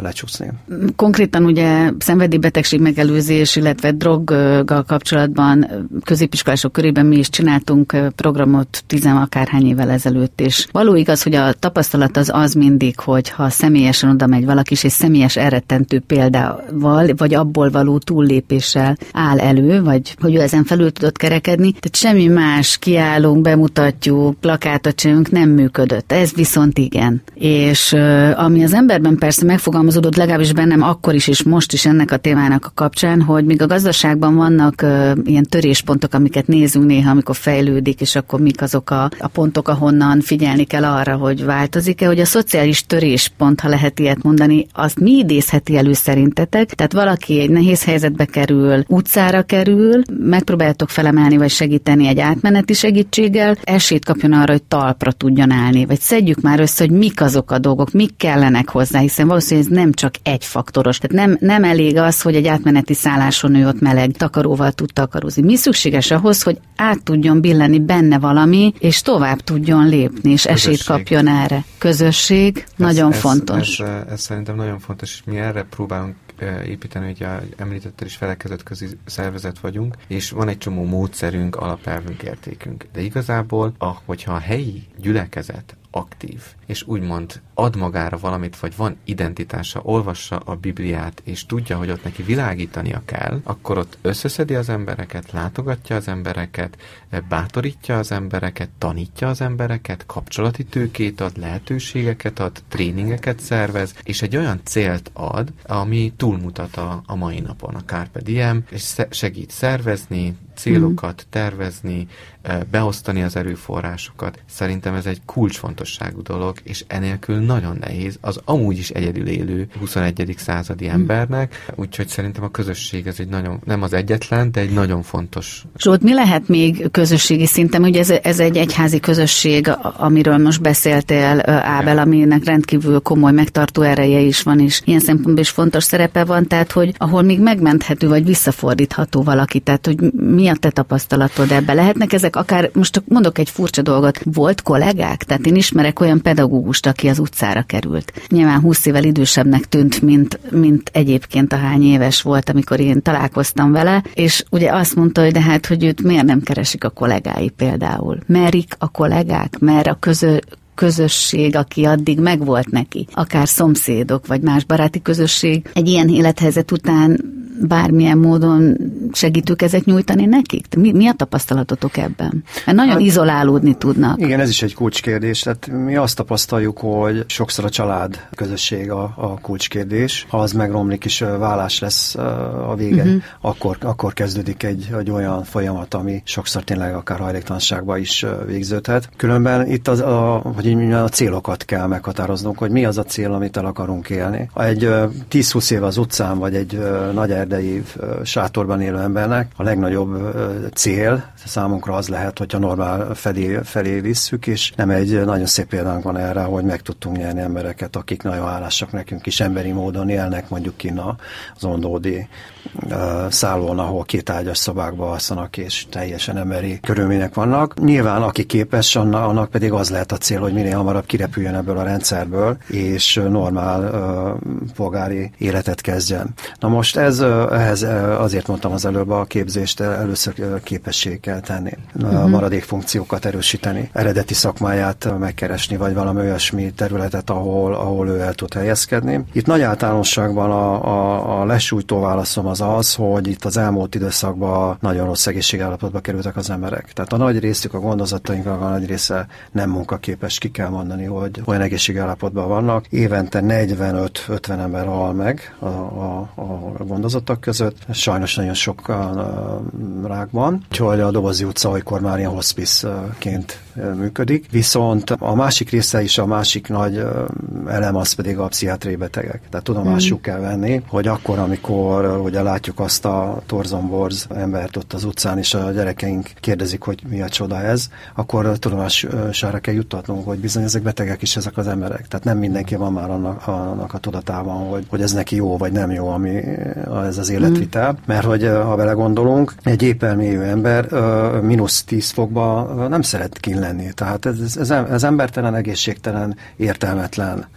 lecsúszni. Konkrétan ugye szenvedélybetegség megelőzés, illetve droggal kapcsolatban középiskolások körében mi is csináltunk programot tizen akárhány évvel ezelőtt, és való igaz, hogy a tapasztalat az az mindig, hogy ha személyesen oda megy valaki, és személyes elrettentő példával, vagy abból való túllépéssel áll elő, vagy hogy ő ezen felül tudott kerekedni, tehát semmi más, kiállunk, bemutatjuk, plakátot csinálunk, nem működött. Ez viszont igen. És ami az emberben persze megfogalmazódott, legalábbis bennem akkor is, és most is ennek a témának a kapcsán, hogy még a gazdaságban vannak ilyen töréspontok, amiket nézünk néha, amikor fejlődik, és akkor mik azok a, a pontok, ahonnan figyelni kell arra, hogy változik-e, hogy a szociális töréspont, ha lehet ilyet mondani, azt mi idézheti elő szerintetek? Tehát valaki egy nehéz helyzetbe kerül, utcára kerül, megpróbáltok felemelni vagy segíteni egy átmeneti segítséggel, esélyt kapjon arra, hogy talpra tudjon állni, vagy szedjük már össze, hogy mik azok a dolgok, mik kellenek hozzá, hiszen valószínűleg ez nem csak egy faktoros. Tehát nem, nem elég az, hogy egy átmeneti szálláson ő ott meleg takaróval tud takarózni. Mi szükséges ahhoz, hogy át tudjon billenni benne valami, és tovább tudjon lépni, és Közösség. esélyt kapjon erre. Közösség közösség ez, nagyon ez, fontos. Ez, ez, ez szerintem nagyon fontos, és mi erre próbálunk építeni, hogy említettel is felekezett közi szervezet vagyunk, és van egy csomó módszerünk, alapelvünk, értékünk. De igazából, hogyha a helyi gyülekezet aktív, és úgymond ad magára valamit, vagy van identitása, olvassa a Bibliát, és tudja, hogy ott neki világítania kell, akkor ott összeszedi az embereket, látogatja az embereket, bátorítja az embereket, tanítja az embereket, kapcsolati tőkét ad, lehetőségeket ad, tréningeket szervez, és egy olyan célt ad, ami túlmutat a, a mai napon, a Carpe Diem, és segít szervezni, célokat, tervezni, beosztani az erőforrásokat. Szerintem ez egy kulcsfontosságú dolog, és enélkül nagyon nehéz az amúgy is egyedül élő 21. századi embernek, úgyhogy szerintem a közösség ez egy nagyon, nem az egyetlen, de egy nagyon fontos. Zsolt, mi lehet még közösségi szinten? Ugye ez, ez egy egyházi közösség, amiről most beszéltél, Ábel, aminek rendkívül komoly megtartó ereje is van, és ilyen szempontból is fontos szerepe van, tehát hogy ahol még megmenthető vagy visszafordítható valaki, tehát hogy mi a te tapasztalatod ebbe? Lehetnek ezek akár, most mondok egy furcsa dolgot, volt kollégák? Tehát én ismerek olyan pedagógust, aki az utcára került. Nyilván 20 évvel idősebbnek tűnt, mint, mint egyébként a hány éves volt, amikor én találkoztam vele, és ugye azt mondta, hogy de hát, hogy őt miért nem keresik a kollégái például. Merik a kollégák, mert a közö, közösség, aki addig megvolt neki, akár szomszédok, vagy más baráti közösség, egy ilyen élethelyzet után bármilyen módon segítőkezet nyújtani nekik? Mi, mi a tapasztalatotok ebben? Mert nagyon hát, izolálódni tudnak. Igen, ez is egy kulcskérdés. Tehát mi azt tapasztaljuk, hogy sokszor a család közösség a, a kulcskérdés. Ha az megromlik és vállás lesz a vége, uh-huh. akkor, akkor kezdődik egy, egy olyan folyamat, ami sokszor tényleg akár hajléktalanságba is végződhet. Különben itt az, a, hogy a célokat kell meghatároznunk, hogy mi az a cél, amit el akarunk élni. Egy 10-20 év az utcán, vagy egy nagy erdei sátorban élő embernek a legnagyobb cél számunkra az lehet, hogyha normál felé, felé visszük, és nem egy nagyon szép példánk van erre, hogy meg tudtunk nyerni embereket, akik nagyon hálásak nekünk is emberi módon élnek, mondjuk kina az ondódi szállón, ahol két ágyas szobákba alszanak, és teljesen emberi körülmények vannak. Nyilván, aki képes, annak pedig az lehet a cél, hogy minél hamarabb kirepüljön ebből a rendszerből, és normál polgári életet kezdjen. Na most ez, ehhez azért mondtam az előbb a képzést, először képesség kell tenni, uh-huh. maradék funkciókat erősíteni, eredeti szakmáját megkeresni, vagy valami olyasmi területet, ahol, ahol ő el tud helyezkedni. Itt nagy általánosságban a, a, a lesújtó válaszom az az, hogy itt az elmúlt időszakban nagyon rossz egészségállapotba kerültek az emberek. Tehát a nagy részük a gondozatainknak a nagy része nem munkaképes, ki kell mondani, hogy olyan egészségállapotban vannak. Évente 45-50 ember hal meg a, a, a gondozottak között. Sajnos nagyon sok rák van. Úgyhogy a Dobozi utca olykor már ilyen hospice-ként működik. Viszont a másik része is, a másik nagy elem az pedig a pszichiátriai betegek. Tehát tudomásuk mm. kell venni, hogy akkor, amikor ugye látjuk azt a torzomborz embert ott az utcán, és a gyerekeink kérdezik, hogy mi a csoda ez, akkor tudomására kell juttatnunk, hogy bizony ezek betegek is ezek az emberek. Tehát nem mindenki van már annak, annak a tudatában, hogy, hogy ez neki jó vagy nem jó, ami ez az életvitel. Mm. Mert hogy ha vele gondolunk, egy épp elmélyű ember mínusz 10 fokba nem szeret kint lenni. Tehát ez, ez, ez embertelen, egészségtelen, értelmetlen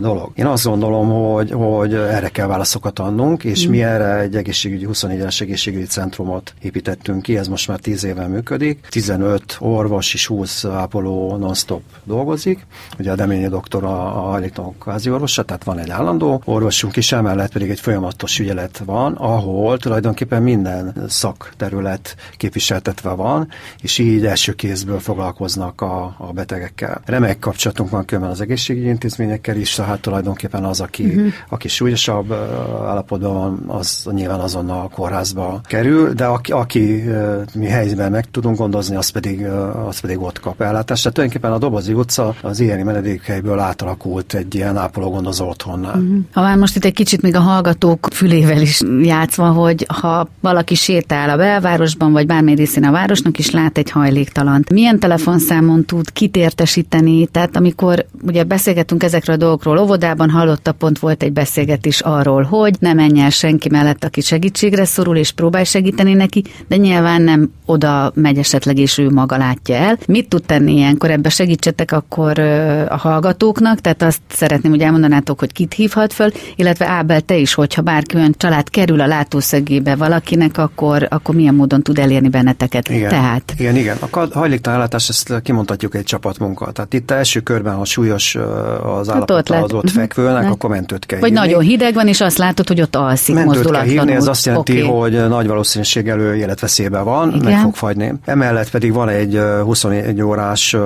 dolog. Én azt gondolom, hogy, hogy erre kell válaszokat adnunk, és mm. mi erre egy egészségügyi, 24-es egészségügyi centrumot építettünk ki, ez most már 10 éve működik. 15 orvos és 20 ápoló non-stop dolgozik. Ugye a Deményi doktor a, a hajléktalanok kvázi orvosa, tehát van egy állandó orvosunk is, emellett pedig egy folyamatos ügyelet van, ahol tulajdonképpen minden szakterület képviseltetve van, és így első kézből foglalkoznak a, a betegekkel. Remek kapcsolatunk van különben az egészségügyi intézményekkel, is, tehát tulajdonképpen az, aki, uh-huh. aki súlyosabb állapotban van, az nyilván azonnal a kórházba kerül, de aki, aki mi helyzetben meg tudunk gondozni, az pedig, az pedig ott kap ellátást. Tehát tulajdonképpen a Dobozi utca az ilyen menedékhelyből átalakult egy ilyen ápológondozó otthonnál. Uh-huh. Ha már most itt egy kicsit még a hallgatók fülével is játszva, hogy ha valaki sétál a belvárosban, vagy bármely részén a városnak is lát egy hajléktalant, milyen telefonszámon tud kitértesíteni, tehát amikor ugye beszélgetünk ezekről a dolgokról óvodában hallotta, pont volt egy beszélgetés arról, hogy ne menj el senki mellett, aki segítségre szorul, és próbálj segíteni neki, de nyilván nem oda megy esetleg, és ő maga látja el. Mit tud tenni ilyenkor? Ebbe segítsetek akkor a hallgatóknak, tehát azt szeretném, hogy elmondanátok, hogy kit hívhat föl, illetve Ábel, te is, hogyha bárki olyan család kerül a látószögébe valakinek, akkor, akkor milyen módon tud elérni benneteket. Igen, tehát. igen, igen. A hajléktalanellátás, ezt kimondhatjuk egy csapatmunka. Tehát itt első körben, ha súlyos az állapot, ott az ott fekvőnek, lát. akkor mentőt kell Vagy hívni. nagyon hideg van, és azt látod, hogy ott alszik mentőt kell hívni, ez azt jelenti, okay. hogy nagy valószínűséggel életveszélyben van, Igen. meg fog fagyni. Emellett pedig van egy 21 órás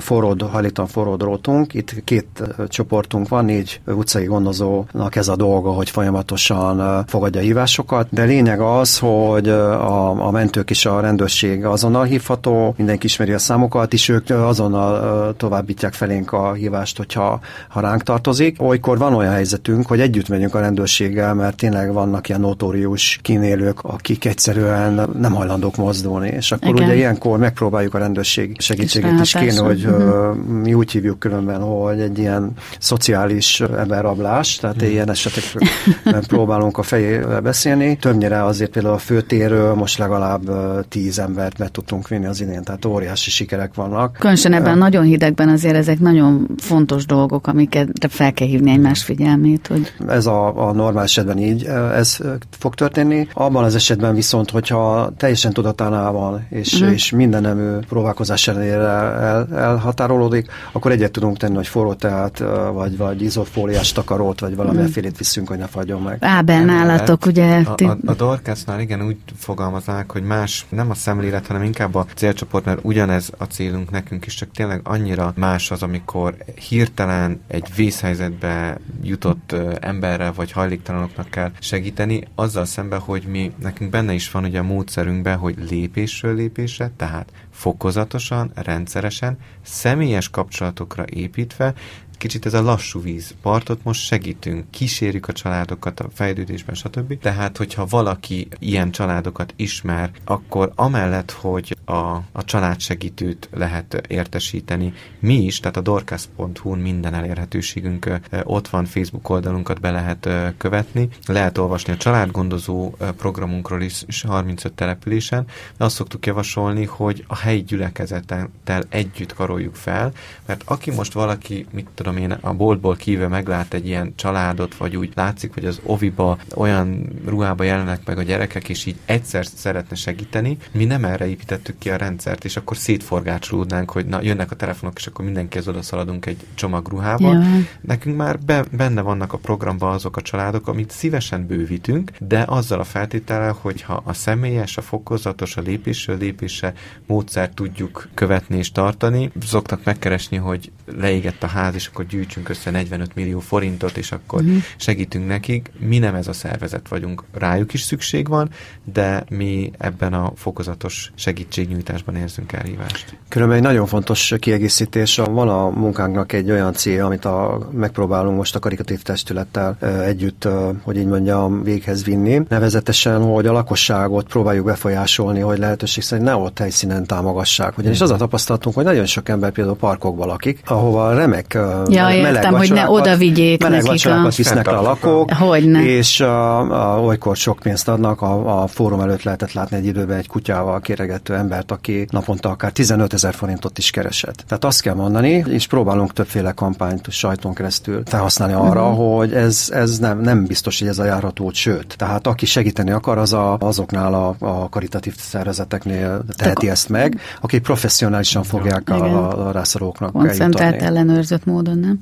forró, hajlítan forró drótunk, itt két csoportunk van, négy utcai gondozónak ez a dolga, hogy folyamatosan fogadja hívásokat, de lényeg az, hogy a, a mentők és a rendőrség azonnal hívható, mindenki ismeri a számokat, és ők azonnal továbbítják felénk a hívást, hogyha ha ránk tartozik. Olykor van olyan helyzetünk, hogy együtt megyünk a rendőrséggel, mert tényleg vannak ilyen notórius kínélők, akik egyszerűen nem hajlandók mozdulni, és akkor Igen. ugye ilyenkor megpróbáljuk a rendőrség segítségét is kéne, hogy uh-huh. mi úgy hívjuk különben, hogy egy ilyen szociális emberrablás, tehát uh-huh. ilyen esetekben próbálunk a fejével beszélni. Többnyire azért például a főtéről most legalább tíz embert be tudtunk vinni az idén, tehát óriási sikerek vannak. Különösen ebben nagyon hidegben azért ezek nagyon fontos dolgok, amiket fel kell hívni egymás figyelmét. Hogy... Ez a, a normál esetben így ez fog történni. Abban az esetben viszont, hogyha teljesen tudatánál és, uh-huh. és minden nemű próbálkozás ellenére el, elhatárolódik, akkor egyet tudunk tenni, hogy forró teát, vagy, vagy izofóliás takarót, vagy valamilyen uh-huh. félét viszünk, hogy ne fagyjon meg. Ábel nálatok, ugye? A, a, a Dorcasnál igen úgy fogalmaznák, hogy más nem a szemlélet, hanem inkább a célcsoport, mert ugyanez a célunk nekünk is, csak tényleg annyira más az, amikor hirtelen egy vészhelyzetbe jutott emberre vagy hajléktalanoknak kell segíteni, azzal szemben, hogy mi, nekünk benne is van ugye a módszerünkben, hogy lépésről lépésre, tehát fokozatosan, rendszeresen, személyes kapcsolatokra építve, kicsit ez a lassú víz partot most segítünk, kísérjük a családokat a fejlődésben, stb. Tehát, hogyha valaki ilyen családokat ismer, akkor amellett, hogy a, a családsegítőt lehet értesíteni, mi is, tehát a dorcas.hu-n minden elérhetőségünk ott van, Facebook oldalunkat be lehet követni, lehet olvasni a családgondozó programunkról is, is 35 településen, de azt szoktuk javasolni, hogy a helyi gyülekezettel együtt karoljuk fel, mert aki most valaki, mit tudom, tudom én, a boltból kívül meglát egy ilyen családot, vagy úgy látszik, hogy az oviba olyan ruhába jelennek meg a gyerekek, és így egyszer szeretne segíteni, mi nem erre építettük ki a rendszert, és akkor szétforgácsolódnánk, hogy na, jönnek a telefonok, és akkor az oda szaladunk egy csomag ruhával. Ja. Nekünk már be, benne vannak a programban azok a családok, amit szívesen bővítünk, de azzal a feltétellel, hogyha a személyes, a fokozatos, a lépésről lépésre módszert tudjuk követni és tartani, szoktak megkeresni, hogy leégett a ház, és akkor akkor gyűjtsünk össze 45 millió forintot, és akkor uh-huh. segítünk nekik. Mi nem ez a szervezet vagyunk. Rájuk is szükség van, de mi ebben a fokozatos segítségnyújtásban érzünk elhívást. Különben egy nagyon fontos kiegészítés. Van a munkánknak egy olyan cél, amit a, megpróbálunk most a karikatív testülettel együtt, hogy így mondjam, véghez vinni. Nevezetesen, hogy a lakosságot próbáljuk befolyásolni, hogy lehetőség szerint ne ott helyszínen támogassák. Ugyanis az a tapasztalatunk, hogy nagyon sok ember például parkokban lakik, ahova remek Ja, meleg értem, hogy ne oda vigyék meleg nekik a... visznek a lakók, Hogyne. és a, a, olykor sok pénzt adnak, a, a fórum előtt lehetett látni egy időben egy kutyával kéregető embert, aki naponta akár 15 ezer forintot is keresett. Tehát azt kell mondani, és próbálunk többféle kampányt sajton keresztül felhasználni arra, uh-huh. hogy ez, ez nem, nem biztos, hogy ez a járható, sőt. Tehát aki segíteni akar, az a, azoknál a, a karitatív szervezeteknél teheti Te ezt meg, akik professzionálisan fogják a, a, a rászorulóknak Koncentrált ellenőrzött módon nem?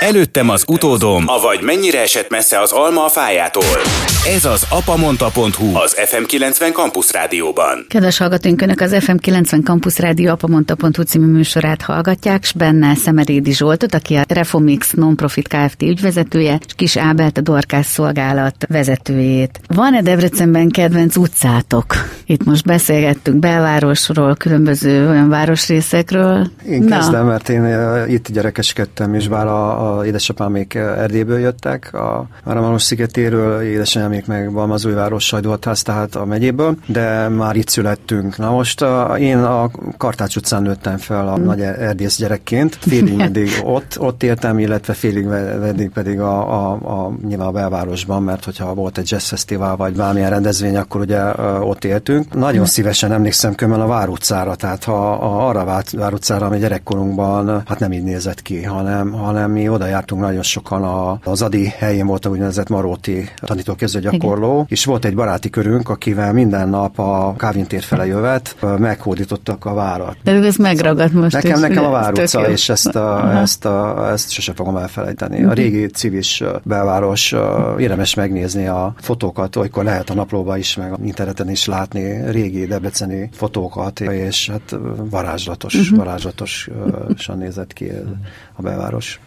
Előttem az utódom, avagy mennyire esett messze az alma a fájától. Ez az apamonta.hu, az FM90 Campus Rádióban. Kedves hallgatóink, Önök az FM90 Campus Rádió apamonta.hu című műsorát hallgatják, és benne Szemerédi Zsoltot, aki a Reformix Nonprofit Kft. ügyvezetője, és Kis Ábelt a Dorkás Szolgálat vezetőjét. Van-e Debrecenben kedvenc utcátok? Itt most beszélgettünk belvárosról, különböző olyan városrészekről. Én Na. kezdem, mert én itt gyerekeskedtem, és bár a, a édesapám még Erdélyből jöttek, a Ramanos szigetéről, édesanyámék meg Balmazújváros Sajdoltház, tehát a megyéből, de már itt születtünk. Na most a, én a Kartács utcán nőttem fel a mm. nagy erdész gyerekként, félig meddig ott, ott éltem, illetve félig meddig pedig a, a, a, nyilván a belvárosban, mert hogyha volt egy jazz fesztivál vagy bármilyen rendezvény, akkor ugye ott éltünk. Nagyon mm. szívesen emlékszem kömmel a Vár utcára, tehát ha, ha arra Vár utcára, ami gyerekkorunkban hát nem így nézett ki, hanem, hanem mi oda oda jártunk nagyon sokan, a, az Adi helyén volt a úgynevezett Maróti tanítóképző gyakorló, Igen. és volt egy baráti körünk, akivel minden nap a Kávin tér fele jövet, meghódítottak a várat. De ez megragad most Nekem, is, nekem a Vár utca, és ezt, a, ezt, a, ezt sose fogom elfelejteni. A mhm. régi civis belváros, érdemes megnézni a fotókat, olykor lehet a naplóba is, meg a interneten is látni régi debreceni fotókat, és hát varázslatos, uh-huh. varázslatosan nézett ki a belváros.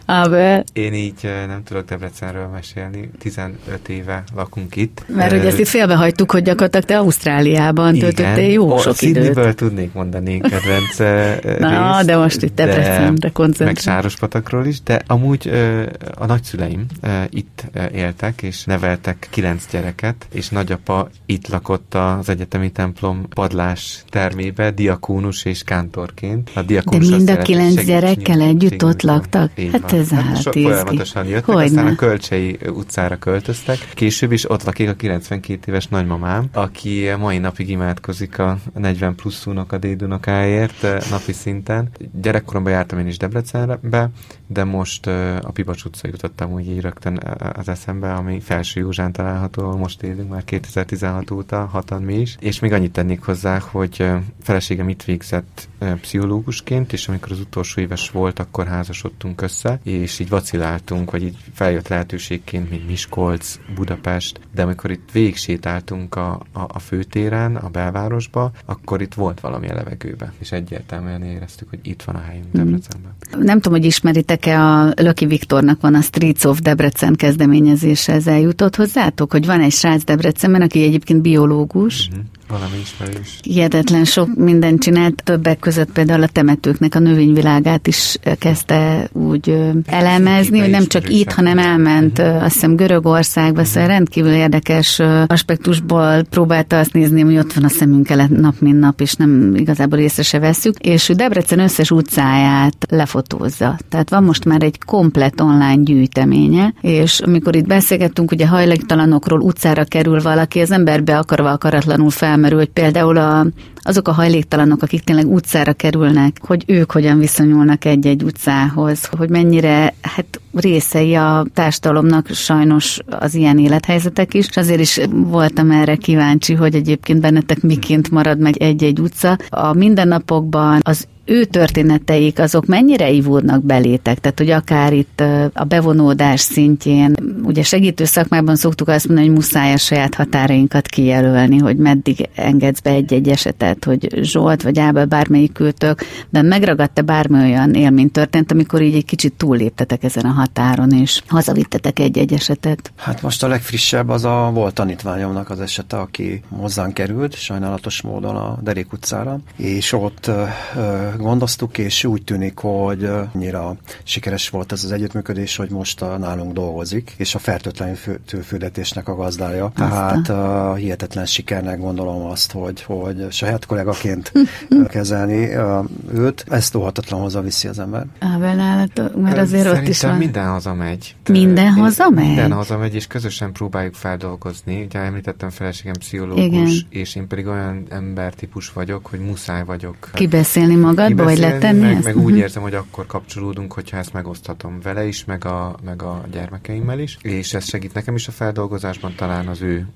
Abel. Én így nem tudok Debrecenről mesélni, 15 éve lakunk itt. Mert hogy ezt itt félbehagytuk, hogy gyakorlatilag te Ausztráliában töltöttél jó o, sok időt. tudnék mondani kedvenc Na, rész, de most itt Debrecenre koncentrál. Meg Sárospatakról is, de amúgy a nagyszüleim itt éltek, és neveltek kilenc gyereket, és nagyapa itt lakott az egyetemi templom padlás termébe, diakónus és kántorként. A diakónus de mind a kilenc gyerekkel együtt ott laktak? Hát ez hát so, Folyamatosan jöttek, Hogyne? aztán a Kölcsei utcára költöztek. Később is ott lakik a 92 éves nagymamám, aki mai napig imádkozik a 40 plusz unokadédunokáért napi szinten. Gyerekkoromban jártam én is Debrecenbe, de most a Pibacs utca jutottam úgy így rögtön az eszembe, ami Felső Józsán található, ahol most élünk már 2016 óta, hatan mi is. És még annyit tennék hozzá, hogy feleségem itt végzett pszichológusként, és amikor az utolsó éves volt, akkor házasodtunk össze, és így vaciláltunk, vagy így feljött lehetőségként, mint Miskolc, Budapest, de amikor itt végig sétáltunk a, a, a főtéren, a belvárosba, akkor itt volt valami a levegőbe, és egyértelműen éreztük, hogy itt van a helyünk mm. Debrecenben. Nem tudom, hogy ismeritek-e a Löki Viktornak van a Streets of Debrecen kezdeményezése, ez eljutott hozzátok, hogy van egy srác Debrecenben, aki egyébként biológus, mm-hmm valami ismerős. Hihetetlen sok mindent csinált, többek között például a temetőknek a növényvilágát is kezdte úgy elemezni, hogy nem csak itt, hanem elment uh-huh. azt hiszem Görögországba, uh-huh. szóval rendkívül érdekes aspektusból próbálta azt nézni, hogy ott van a szemünk elett nap, mint nap, és nem igazából észre se veszük, és Debrecen összes utcáját lefotózza. Tehát van most már egy komplet online gyűjteménye, és amikor itt beszélgettünk, ugye hajléktalanokról utcára kerül valaki, az emberbe akarva akaratlanul fel felmerül, például a, azok a hajléktalanok, akik tényleg utcára kerülnek, hogy ők hogyan viszonyulnak egy-egy utcához, hogy mennyire hát részei a társadalomnak sajnos az ilyen élethelyzetek is, és azért is voltam erre kíváncsi, hogy egyébként bennetek miként marad meg egy-egy utca. A mindennapokban az ő történeteik azok mennyire ivódnak belétek? Tehát, hogy akár itt a bevonódás szintjén, ugye segítő szakmában szoktuk azt mondani, hogy muszáj a saját határainkat kijelölni, hogy meddig engedsz be egy-egy esetet, hogy Zsolt vagy Ábel bármelyikőtök, de megragadta bármi olyan élmény történt, amikor így egy kicsit túlléptetek ezen a határon, és hazavittetek egy-egy esetet? Hát most a legfrissebb az a volt tanítványomnak az esete, aki hozzánk került, sajnálatos módon a Derék utcára, és ott gondoztuk, és úgy tűnik, hogy annyira sikeres volt ez az együttműködés, hogy most nálunk dolgozik, és a fertőtlenülfürdetésnek a gazdája. Tehát uh, hihetetlen sikernek gondolom azt, hogy, hogy saját kollégaként kezelni uh, őt. Ezt óhatatlan hazaviszi az ember. Ábel nálatok, mert azért ott is van. minden hazamegy. Minden hazamegy? Minden hazamegy, és közösen próbáljuk feldolgozni. Ugye említettem feleségem pszichológus, Igen. és én pedig olyan embertípus vagyok, hogy muszáj vagyok. Kibeszélni magad magadba, vagy letenni meg, ezt? meg úgy mhm. érzem, hogy akkor kapcsolódunk, hogyha ezt megoszthatom vele is, meg a, meg a gyermekeimmel is, és ez segít nekem is a feldolgozásban, talán az ő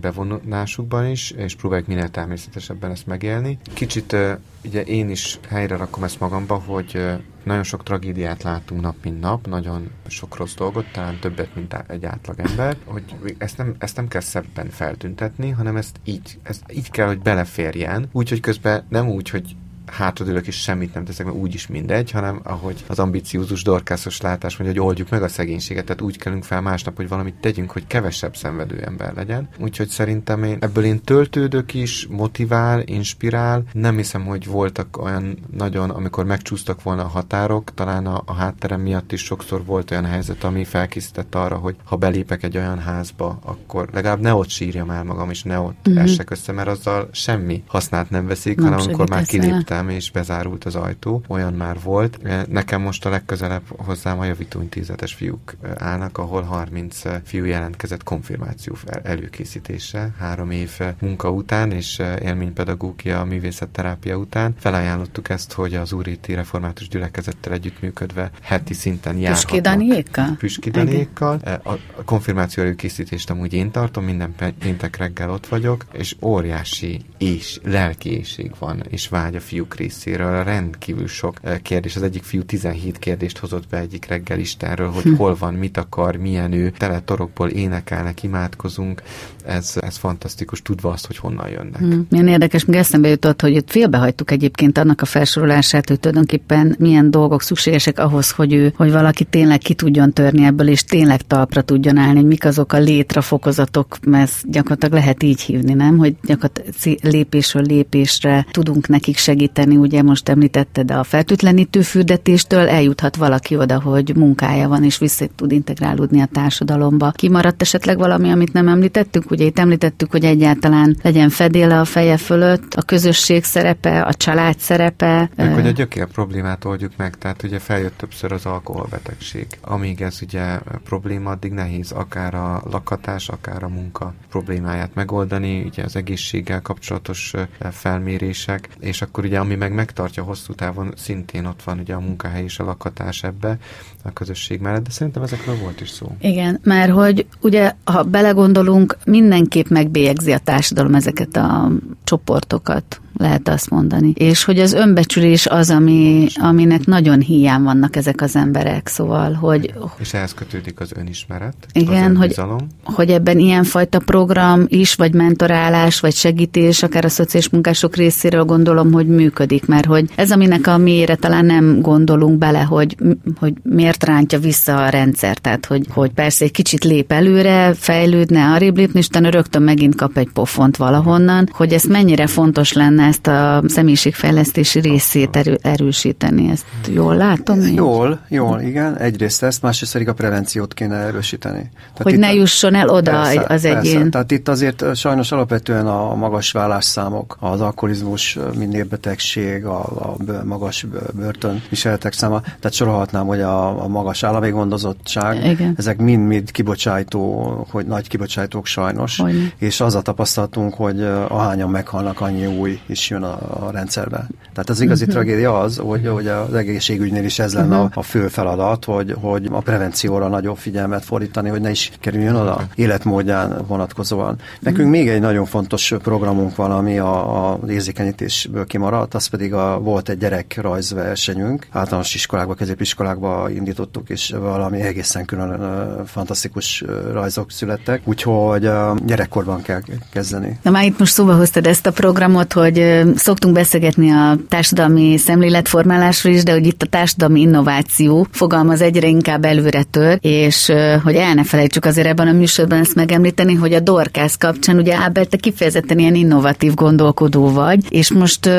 bevonásukban is, és próbáljuk minél természetesebben ezt megélni. Kicsit ugye én is helyre rakom ezt magamba, hogy nagyon sok tragédiát látunk nap, mint nap, nagyon sok rossz dolgot, talán többet, mint egy átlagember, hogy ezt nem, ezt nem kell szebben feltüntetni, hanem ezt így, ezt így kell, hogy beleférjen, úgyhogy közben nem úgy, hogy hátradőlök és semmit nem teszek, mert úgyis mindegy, hanem ahogy az ambiciózus dorkászos látás mondja, hogy oldjuk meg a szegénységet, tehát úgy kellünk fel másnap, hogy valamit tegyünk, hogy kevesebb szenvedő ember legyen. Úgyhogy szerintem én ebből én töltődök is, motivál, inspirál. Nem hiszem, hogy voltak olyan nagyon, amikor megcsúsztak volna a határok, talán a, a hátterem miatt is sokszor volt olyan helyzet, ami felkészített arra, hogy ha belépek egy olyan házba, akkor legalább ne ott sírjam el magam, és ne ott mm-hmm. essek össze, mert azzal semmi hasznát nem veszik, nem hanem amikor már kiléptem, mentem, és bezárult az ajtó, olyan már volt. Nekem most a legközelebb hozzám a javítóintézetes fiúk állnak, ahol 30 fiú jelentkezett konfirmáció előkészítése három év munka után, és élménypedagógia, művészetterápia után. Felajánlottuk ezt, hogy az Úríti Református Gyülekezettel együttműködve heti szinten járhatnak. Püski Daniékkal? Püski Daniékkal. A konfirmáció előkészítést amúgy én tartom, minden péntek reggel ott vagyok, és óriási és lelkiéség van, és vágy a fiúk részéről. Rendkívül sok kérdés. Az egyik fiú 17 kérdést hozott be egyik reggel Istenről, hogy hol van, mit akar, milyen ő. Tele torokból énekelnek, imádkozunk. Ez, ez fantasztikus, tudva azt, hogy honnan jönnek. Hm. Milyen érdekes, még eszembe jutott, hogy itt félbehagytuk egyébként annak a felsorolását, hogy tulajdonképpen milyen dolgok szükségesek ahhoz, hogy ő, hogy valaki tényleg ki tudjon törni ebből, és tényleg talpra tudjon állni, hogy mik azok a létrafokozatok, mert gyakorlatilag lehet így hívni, nem? Hogy gyakorlatilag lépésről lépésre tudunk nekik segíteni, ugye most említetted a feltűtlenítő fürdetéstől eljuthat valaki oda, hogy munkája van, és vissza tud integrálódni a társadalomba. Kimaradt esetleg valami, amit nem említettünk? Ugye itt említettük, hogy egyáltalán legyen fedéle a feje fölött, a közösség szerepe, a család szerepe. Meg, hogy a gyökér problémát oldjuk meg, tehát ugye feljött többször az alkoholbetegség. Amíg ez ugye probléma, addig nehéz akár a lakhatás, akár a munka problémáját megoldani, ugye az egészséggel kapcsolatos felmérések, és akkor ugye ami meg megtartja hosszú távon, szintén ott van ugye a munkahely és a lakhatás ebbe a közösség mellett, de szerintem ezekről volt is szó. Igen, mert hogy ugye, ha belegondolunk, mindenképp megbélyegzi a társadalom ezeket a csoportokat, lehet azt mondani. És hogy az önbecsülés az, ami, aminek nagyon hiány vannak ezek az emberek, szóval, hogy... És ehhez kötődik az önismeret, igen, az hogy, hogy ebben ilyenfajta program is, vagy mentorálás, vagy segítés, akár a szociális munkások részéről gondolom, hogy működik, mert hogy ez, aminek a mélyre talán nem gondolunk bele, hogy, hogy miért rántja vissza a rendszer, tehát hogy, hogy persze egy kicsit lép előre, fejlődne, arrébb lépni, és rögtön megint kap egy pofont valahonnan, hogy ez mennyire fontos lenne ezt a személyiségfejlesztési részét erő, erősíteni. Ezt jól látom? Én? Jól, jól, igen. Egyrészt ezt, másrészt pedig a prevenciót kéne erősíteni. Tehát hogy ne jusson el oda persze, az egyén. Persze. Tehát itt azért sajnos alapvetően a magas vállásszámok, az alkoholizmus, mind betegség, a, a magas börtönviseletek száma, tehát sorolhatnám, hogy a, a magas állami gondozottság, igen. ezek mind-mind kibocsátó, hogy nagy kibocsátók sajnos, Olyan. és az a tapasztalatunk, hogy ahányan meghalnak, annyi új is jön a, a rendszerbe. Tehát az igazi uh-huh. tragédia az, hogy, hogy az egészségügynél is ez lenne uh-huh. a, a fő feladat, hogy, hogy a prevencióra nagyobb figyelmet fordítani, hogy ne is kerüljön oda életmódján vonatkozóan. Nekünk uh-huh. még egy nagyon fontos programunk van, ami a, a érzékenyítésből kimaradt, az pedig a, volt egy gyerekrajzversenyünk, általános iskolákba, középiskolákba indítottuk, és valami egészen külön fantasztikus rajzok születtek, úgyhogy gyerekkorban kell kezdeni. Na már itt most szóba hoztad ezt a programot, hogy szoktunk beszélgetni a társadalmi szemléletformálásról is, de hogy itt a társadalmi innováció fogalmaz egyre inkább előre tör, és hogy el ne felejtsük azért ebben a műsorban ezt megemlíteni, hogy a Dorkász kapcsán ugye Ábel, te kifejezetten ilyen innovatív gondolkodó vagy, és most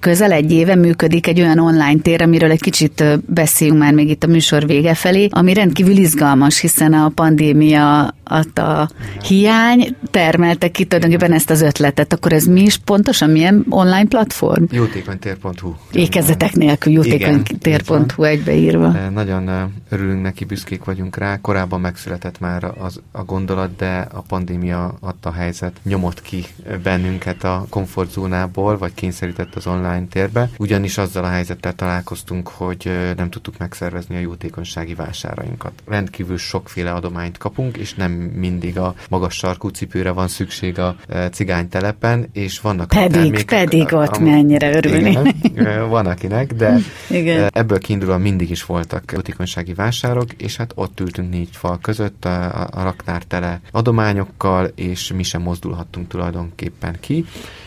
közel egy éve működik egy olyan online tér, amiről egy kicsit beszéljünk már még itt a műsor vége felé, ami rendkívül izgalmas, hiszen a pandémia a hiány termelte ki tulajdonképpen ezt az ötletet. Akkor ez mi is pontosan milyen online platform? Jótékonytér.hu. Ékezetek nélkül jótékonytér.hu egybeírva. Nagyon örülünk neki, büszkék vagyunk rá. Korábban megszületett már az, a gondolat, de a pandémia adta helyzet nyomott ki bennünket a komfortzónából, vagy kényszerített az online térbe. Ugyanis azzal a helyzettel találkoztunk, hogy nem tudtuk megszervezni a jótékonysági vásárainkat. Rendkívül sokféle adományt kapunk, és nem mindig a magas sarkú cipőre van szükség a cigánytelepen, és vannak pedig, a termékek, pedig ott a, mennyire örülni. Igen, van akinek, de igen. ebből kiindulóan mindig is voltak jótékonysági vásárok, és hát ott ültünk négy fal között a, a raktár tele adományokkal, és mi sem mozdulhattunk tulajdonképpen ki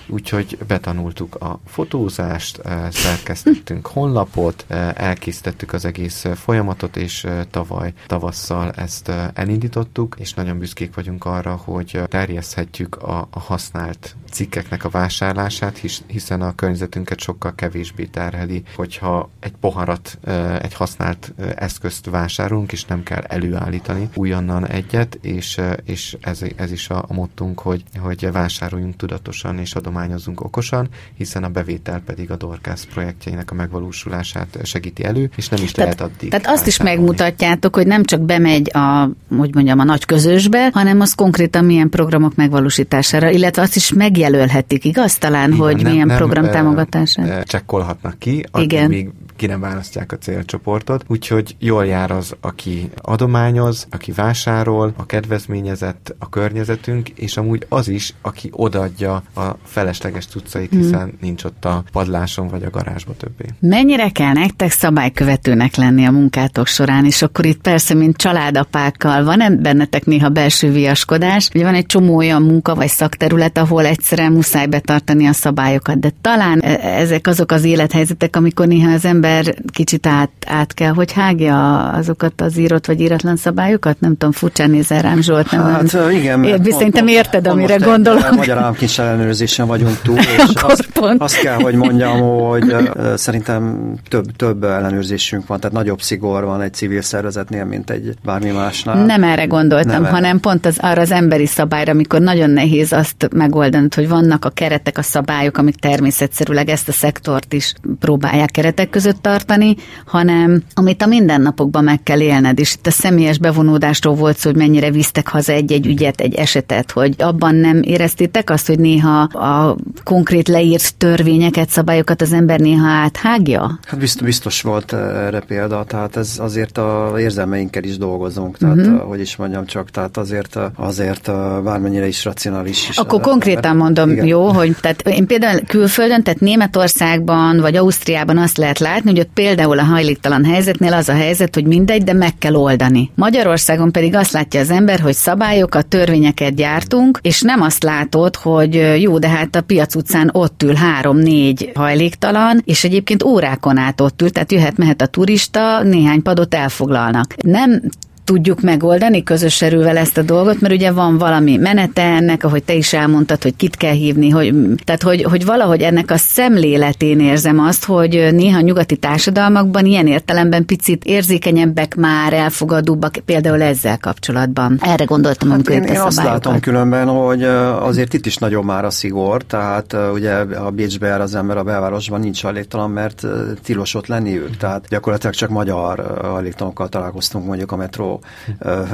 úgyhogy betanultuk a fotózást, eh, szerkesztettünk honlapot, eh, elkészítettük az egész eh, folyamatot, és tavaly tavasszal ezt elindítottuk, és nagyon büszkék vagyunk arra, hogy terjeszthetjük a, használt cikkeknek a vásárlását, hiszen a környezetünket sokkal kevésbé terheli, hogyha egy poharat, egy használt eszközt vásárolunk, és nem kell előállítani újonnan egyet, és, és ez, ez is a, a mottunk, hogy, hogy vásároljunk tudatosan, és adom adományozunk okosan, hiszen a bevétel pedig a Dorkász projektjeinek a megvalósulását segíti elő, és nem is tehát, lehet addig. Tehát azt is megmutatjátok, hogy nem csak bemegy a, hogy mondjam, a nagy közösbe, hanem az konkrétan milyen programok megvalósítására, illetve azt is megjelölhetik, igaz talán, Igen, hogy nem, milyen nem, program támogatására? Csekkolhatnak ki, Igen. még ki nem választják a célcsoportot, úgyhogy jól jár az, aki adományoz, aki vásárol, a kedvezményezett a környezetünk, és amúgy az is, aki odaadja a felesleges cuccait, hmm. hiszen hmm. nincs ott a padláson vagy a garázsba többé. Mennyire kell nektek szabálykövetőnek lenni a munkátok során, és akkor itt persze, mint családapákkal, van-e bennetek néha belső viaskodás? Ugye van egy csomó olyan munka vagy szakterület, ahol egyszerűen muszáj betartani a szabályokat, de talán e- ezek azok az élethelyzetek, amikor néha az ember kicsit át, át kell, hogy hágja azokat az írott vagy íratlan szabályokat? Nem tudom, furcsán nézel rám, Zsolt. Nem, hát nem, igen, mert Ér, szerintem érted, amire gondolok. Magyar államkincs ellenőrzésen vagyunk túl, és azt, azt kell, hogy mondjam, hogy szerintem több, több ellenőrzésünk van, tehát nagyobb szigor van egy civil szervezetnél, mint egy bármi másnál. Nem erre gondoltam, nem hanem erre. pont az arra az emberi szabályra, amikor nagyon nehéz azt megoldani, hogy vannak a keretek, a szabályok, amik természetszerűleg ezt a szektort is próbálják keretek között között tartani, hanem amit a mindennapokban meg kell élned. És itt a személyes bevonódásról volt szó, hogy mennyire visztek haza egy-egy ügyet, egy esetet, hogy abban nem éreztétek azt, hogy néha a konkrét leírt törvényeket, szabályokat az ember néha áthágja? Hát biztos, biztos volt erre példa, tehát ez azért a érzelmeinkkel is dolgozunk, tehát uh-huh. hogy is mondjam csak, tehát azért, azért bármennyire is racionális is. Akkor konkrétan mondom, igen. jó, hogy tehát én például külföldön, tehát Németországban vagy Ausztriában azt lehet látni, hogy ott például a hajléktalan helyzetnél az a helyzet, hogy mindegy, de meg kell oldani. Magyarországon pedig azt látja az ember, hogy szabályokat, törvényeket gyártunk, és nem azt látod, hogy jó, de hát a piac utcán ott ül három-négy hajléktalan, és egyébként órákon át ott ül, tehát jöhet-mehet a turista, néhány padot elfoglalnak. Nem tudjuk megoldani közös erővel ezt a dolgot, mert ugye van valami menete ennek, ahogy te is elmondtad, hogy kit kell hívni, hogy, tehát hogy, hogy valahogy ennek a szemléletén érzem azt, hogy néha nyugati társadalmakban ilyen értelemben picit érzékenyebbek már, elfogadóbbak, például ezzel kapcsolatban. Erre gondoltam, hát amikor én, én azt látom különben, hogy azért itt is nagyon már a szigor, tehát ugye a Bécsbe az ember a belvárosban nincs hajléktalan, mert tilos ott lenniük, tehát gyakorlatilag csak magyar hajléktalanokkal találkoztunk mondjuk a metró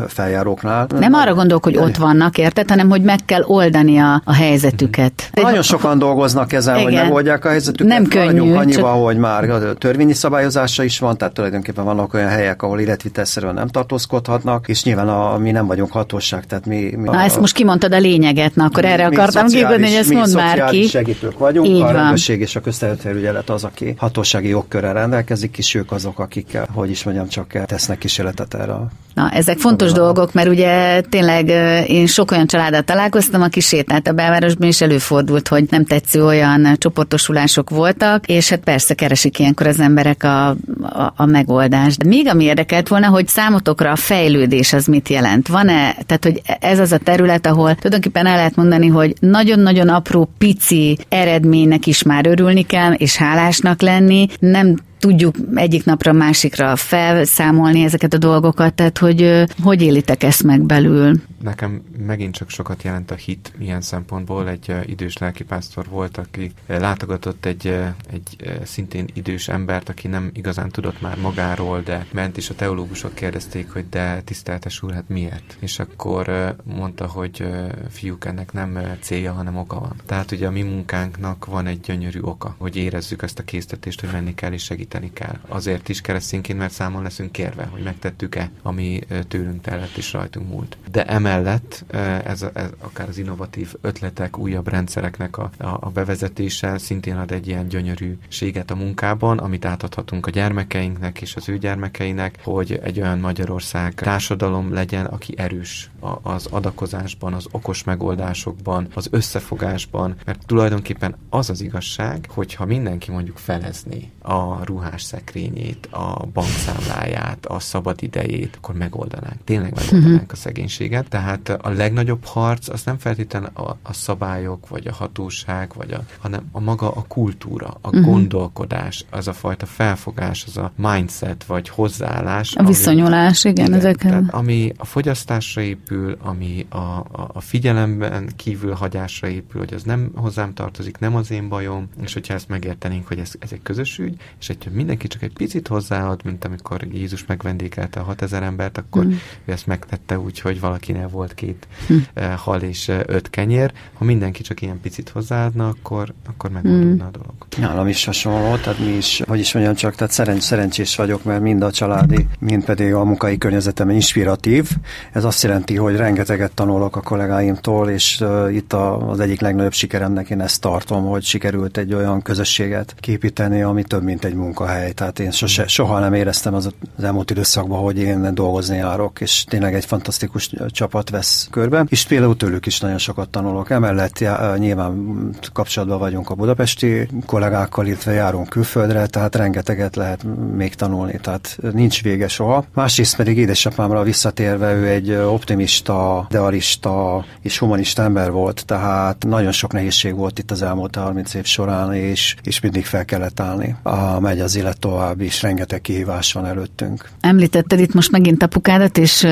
feljáróknál. Nem arra gondolok, hogy ott vannak, érted, hanem hogy meg kell oldani a, a helyzetüket. Nagyon sokan dolgoznak ezen, Igen. hogy megoldják a helyzetüket. Nem könnyű. Annyiban, csak... hogy már törvényi szabályozása is van, tehát tulajdonképpen vannak olyan helyek, ahol életvitelszerűen nem tartózkodhatnak, és nyilván a, mi nem vagyunk hatóság, tehát mi... mi na, a, ezt most kimondtad a lényeget, na akkor mi, erre mi akartam kívülni, hogy ezt mondd már ki. segítők vagyunk, Így a rendőrség és a közterületfelügyelet az, aki hatósági jogkörrel rendelkezik, és ők azok, akik, hogy is mondjam, csak tesznek kísérletet erre a Na, ezek fontos Olyan. dolgok, mert ugye tényleg én sok olyan családdal találkoztam, aki sétált a belvárosban, és előfordult, hogy nem tetsző olyan csoportosulások voltak, és hát persze keresik ilyenkor az emberek a, a, a megoldást. De még ami érdekelt volna, hogy számotokra a fejlődés az mit jelent? Van-e, tehát hogy ez az a terület, ahol tulajdonképpen el lehet mondani, hogy nagyon-nagyon apró, pici eredménynek is már örülni kell, és hálásnak lenni, nem tudjuk egyik napra másikra felszámolni ezeket a dolgokat, tehát hogy hogy élitek ezt meg belül? Nekem megint csak sokat jelent a hit ilyen szempontból. Egy idős lelkipásztor volt, aki látogatott egy, egy szintén idős embert, aki nem igazán tudott már magáról, de ment, és a teológusok kérdezték, hogy de tiszteltes úr, hát miért? És akkor mondta, hogy fiúk, ennek nem célja, hanem oka van. Tehát ugye a mi munkánknak van egy gyönyörű oka, hogy érezzük ezt a késztetést, hogy menni kell és segíteni segíteni kell. Azért is keresztényként, mert számon leszünk kérve, hogy megtettük-e, ami tőlünk tellett és rajtunk múlt. De emellett ez, ez akár az innovatív ötletek, újabb rendszereknek a, a, a bevezetése szintén ad egy ilyen gyönyörűséget a munkában, amit átadhatunk a gyermekeinknek és az ő gyermekeinek, hogy egy olyan Magyarország társadalom legyen, aki erős az adakozásban, az okos megoldásokban, az összefogásban, mert tulajdonképpen az az igazság, hogyha mindenki mondjuk felezni a ruha ruhás szekrényét, a bankszámláját, a szabad idejét, akkor megoldanánk. Tényleg megoldanánk uh-huh. a szegénységet. Tehát a legnagyobb harc az nem feltétlenül a, a szabályok, vagy a hatóság, vagy a, hanem a maga a kultúra, a uh-huh. gondolkodás, az a fajta felfogás, az a mindset, vagy hozzáállás. A viszonyulás, igen, igen ezekkel. ami a fogyasztásra épül, ami a, a, a figyelemben kívül hagyásra épül, hogy az nem hozzám tartozik, nem az én bajom, és hogyha ezt megértenénk, hogy ez, ez egy közös ügy, és hogyha mindenki csak egy picit hozzáad, mint amikor Jézus megvendékelte a 6000 embert, akkor mm. ő ezt megtette úgy, hogy valakinél volt két mm. hal és eh, öt kenyér. Ha mindenki csak ilyen picit hozzáadna, akkor, akkor megoldódna mm. a dolog. Nálam is hasonló, tehát mi is, hogy is mondjam csak, tehát szeren, szerencsés vagyok, mert mind a családi, mind pedig a munkai környezetem inspiratív. Ez azt jelenti, hogy rengeteget tanulok a kollégáimtól, és uh, itt a, az egyik legnagyobb sikeremnek én ezt tartom, hogy sikerült egy olyan közösséget képíteni, ami több, mint egy munkahely. Tehát én sose, soha nem éreztem az, az elmúlt időszakban, hogy én dolgozni járok, és tényleg egy fantasztikus csapat vesz körbe, és például tőlük is nagyon sokat tanulok. Emellett já, nyilván kapcsolatban vagyunk a budapesti kollégákkal, illetve járunk külföldre, tehát rengeteget lehet még tanulni, tehát nincs vége soha. Másrészt pedig édesapámra visszatérve, ő egy optimista, idealista és humanista ember volt, tehát nagyon sok nehézség volt itt az elmúlt 30 év során, és, és mindig fel kellett állni. A, megy az élet tovább, és rengeteg kihívás van előttünk. Említetted itt most megint apukádat, és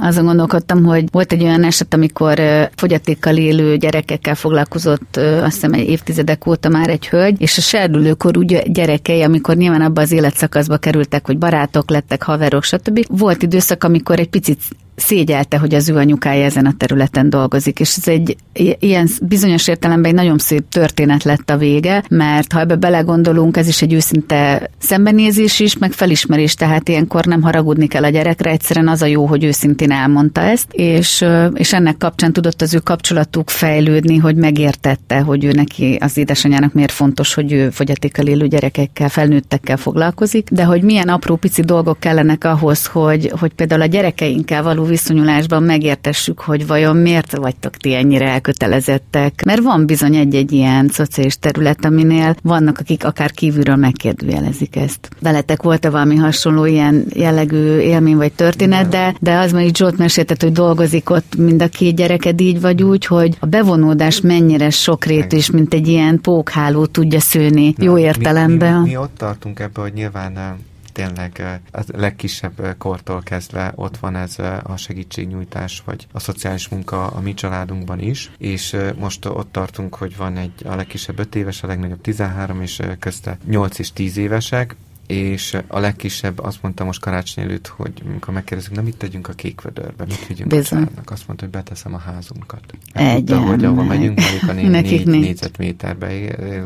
azon gondolkodtam, hogy volt egy olyan eset, amikor fogyatékkal élő gyerekekkel foglalkozott, azt hiszem egy évtizedek óta már egy hölgy, és a serdülőkor ugye gyerekei, amikor nyilván abba az életszakaszba kerültek, hogy barátok lettek, haverok, stb. Volt időszak, amikor egy picit szégyelte, hogy az ő anyukája ezen a területen dolgozik, és ez egy ilyen bizonyos értelemben egy nagyon szép történet lett a vége, mert ha ebbe belegondolunk, ez is egy őszinte szembenézés is, meg felismerés, tehát ilyenkor nem haragudni kell a gyerekre, egyszerűen az a jó, hogy őszintén elmondta ezt, és, és ennek kapcsán tudott az ő kapcsolatuk fejlődni, hogy megértette, hogy ő neki az édesanyjának miért fontos, hogy ő fogyatékkal élő gyerekekkel, felnőttekkel foglalkozik, de hogy milyen apró pici dolgok kellenek ahhoz, hogy, hogy például a gyerekeinkkel való viszonyulásban megértessük, hogy vajon miért vagytok ti ennyire elkötelezettek. Mert van bizony egy-egy ilyen szociális terület, aminél vannak, akik akár kívülről megkérdőjelezik ezt. Veletek volt-e valami hasonló ilyen jellegű élmény vagy történet, de, de az még Zsolt meséltet, hogy dolgozik ott mind a két gyereked így vagy úgy, hogy a bevonódás mennyire sokrétű is, mint egy ilyen pókháló tudja szőni, jó értelemben. Mi, mi, mi ott tartunk ebbe, hogy nyilván tényleg a legkisebb kortól kezdve ott van ez a segítségnyújtás, vagy a szociális munka a mi családunkban is, és most ott tartunk, hogy van egy a legkisebb 5 éves, a legnagyobb 13, és közte 8 és 10 évesek, és a legkisebb azt mondta most karácsony előtt, hogy amikor megkérdezzük, na mit tegyünk a kékvödörbe, mit vigyünk Bizony. a családnak, azt mondta, hogy beteszem a házunkat. Egy hogy ahol megyünk, mondjuk a négy, négy, négyzetméterbe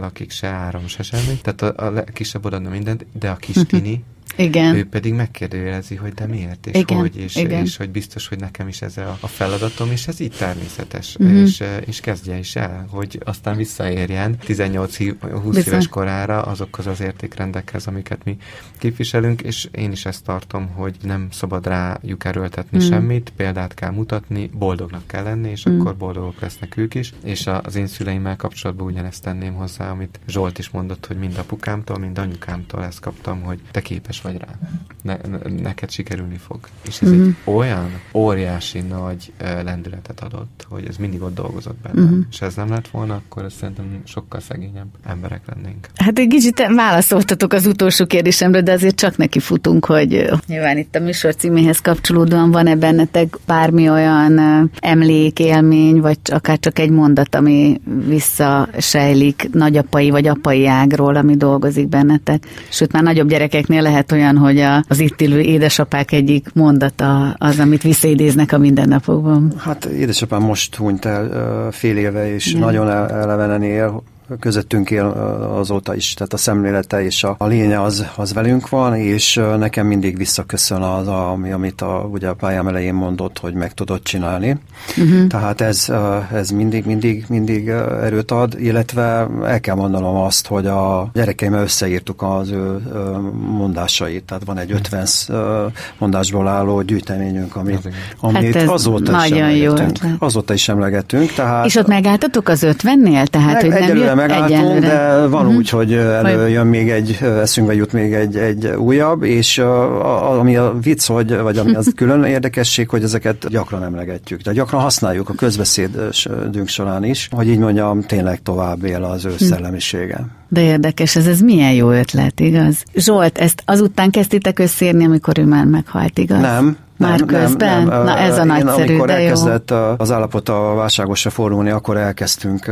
lakik se áram, se semmi. Tehát a, a legkisebb odaadna mindent, de a kis tini, igen. Ő pedig megkérdőjelezi, hogy de miért, és Igen. hogy, és, Igen. és hogy biztos, hogy nekem is ez a, a feladatom, és ez így természetes, uh-huh. és, és kezdje is el, hogy aztán visszaérjen 18-20 éves korára azokhoz az értékrendekhez, amiket mi képviselünk, és én is ezt tartom, hogy nem szabad rájuk erőltetni uh-huh. semmit, példát kell mutatni, boldognak kell lenni, és uh-huh. akkor boldogok lesznek ők is, és az én szüleimmel kapcsolatban ugyanezt tenném hozzá, amit Zsolt is mondott, hogy mind apukámtól, mind anyukámtól ezt kaptam, hogy te képes vagy rá. Ne, ne, neked sikerülni fog. És ez mm-hmm. egy olyan óriási nagy lendületet adott, hogy ez mindig ott dolgozott benne. Mm-hmm. És ez nem lett volna, akkor ez szerintem sokkal szegényebb emberek lennénk. Hát egy kicsit válaszoltatok az utolsó kérdésemre, de azért csak neki futunk, hogy nyilván itt a műsor címéhez kapcsolódóan van-e bennetek bármi olyan emlék, élmény, vagy akár csak egy mondat, ami visszasejlik nagyapai vagy apai ágról, ami dolgozik bennetek. Sőt, már nagyobb gyerekeknél lehet olyan, hogy a, az itt élő édesapák egyik mondata az, amit visszaidéznek a mindennapokban. Hát édesapám most hunyt el fél éve, és Igen. nagyon elevenen él, közöttünk él azóta is, tehát a szemlélete és a, a lénye az, az velünk van, és nekem mindig visszaköszön az, ami, amit a, ugye a pályám elején mondott, hogy meg tudod csinálni. Uh-huh. Tehát ez, ez mindig, mindig, mindig erőt ad, illetve el kell mondanom azt, hogy a gyerekeimmel összeírtuk az ő mondásait, tehát van egy 50 mondásból álló gyűjteményünk, amit, amit hát azóta is emlegetünk. Azóta is emlegetünk. Tehát, és ott megálltatok az 50-nél? Tehát, hogy nem jött megálltunk, Egyenlőre. de van uh-huh. úgy, hogy előjön még egy, eszünkbe jut még egy, egy újabb, és a, a, ami a vicc, hogy, vagy ami az külön érdekesség, hogy ezeket gyakran emlegetjük. De gyakran használjuk a közbeszédünk során is, hogy így mondjam, tényleg tovább él az ő hm. szellemisége. De érdekes, ez, ez milyen jó ötlet, igaz? Zsolt, ezt azután kezdtétek összérni, amikor ő már meghalt, igaz? Nem, már nem, közben? Nem, nem. Na ez a Én, nagyszerű, amikor de elkezdett jó. az állapota válságosra fordulni, akkor elkezdtünk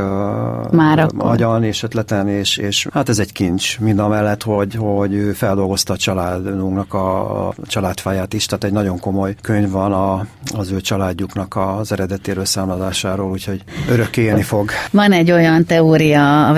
Már akkor. agyan és ötleten, és, és hát ez egy kincs, mind a mellett, hogy, hogy ő feldolgozta a családunknak a, a családfáját is, tehát egy nagyon komoly könyv van a, az ő családjuknak az eredetéről számlazásáról, úgyhogy örök élni fog. Van egy olyan teória a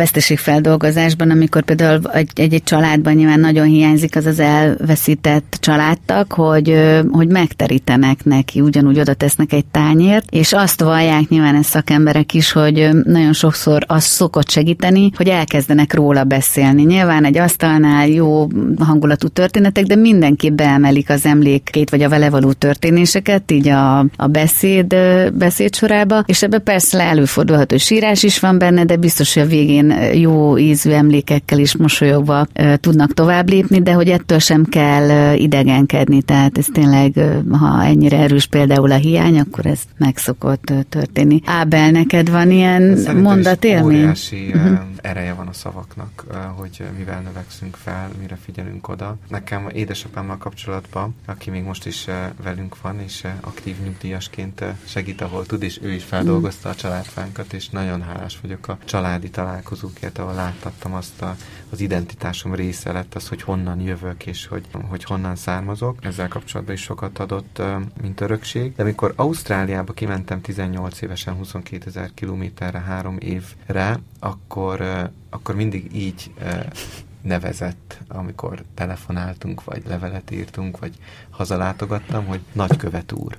veszteségfeldolgozásban, amikor például egy-egy családban nyilván nagyon hiányzik az az elveszített családtag, hogy, hogy meg megterítenek neki, ugyanúgy oda tesznek egy tányért, és azt vallják nyilván ez szakemberek is, hogy nagyon sokszor az szokott segíteni, hogy elkezdenek róla beszélni. Nyilván egy asztalnál jó hangulatú történetek, de mindenki beemelik az emlékét, vagy a vele való történéseket, így a, a beszéd, beszéd sorába, és ebbe persze előfordulhat, hogy sírás is van benne, de biztos, hogy a végén jó ízű emlékekkel is mosolyogva tudnak tovább lépni, de hogy ettől sem kell idegenkedni, tehát ez tényleg ha ennyire erős például a hiány, akkor ez meg szokott történni. Ábel, neked van ilyen mondatélmény? Óriási uh-huh. ereje van a szavaknak, hogy mivel növekszünk fel, mire figyelünk oda. Nekem édesapámmal kapcsolatban, aki még most is velünk van, és aktív nyugdíjasként segít, ahol tud, és ő is feldolgozta a családfánkat, és nagyon hálás vagyok a családi találkozókért, ahol láttattam azt a, az identitásom része lett, az, hogy honnan jövök, és hogy, hogy honnan származok. Ezzel kapcsolatban is sokat adott, mint örökség. De amikor Ausztráliába kimentem 18 évesen 22 ezer kilométerre, három évre, akkor, akkor mindig így nevezett, amikor telefonáltunk, vagy levelet írtunk, vagy hazalátogattam, hogy nagykövet úr.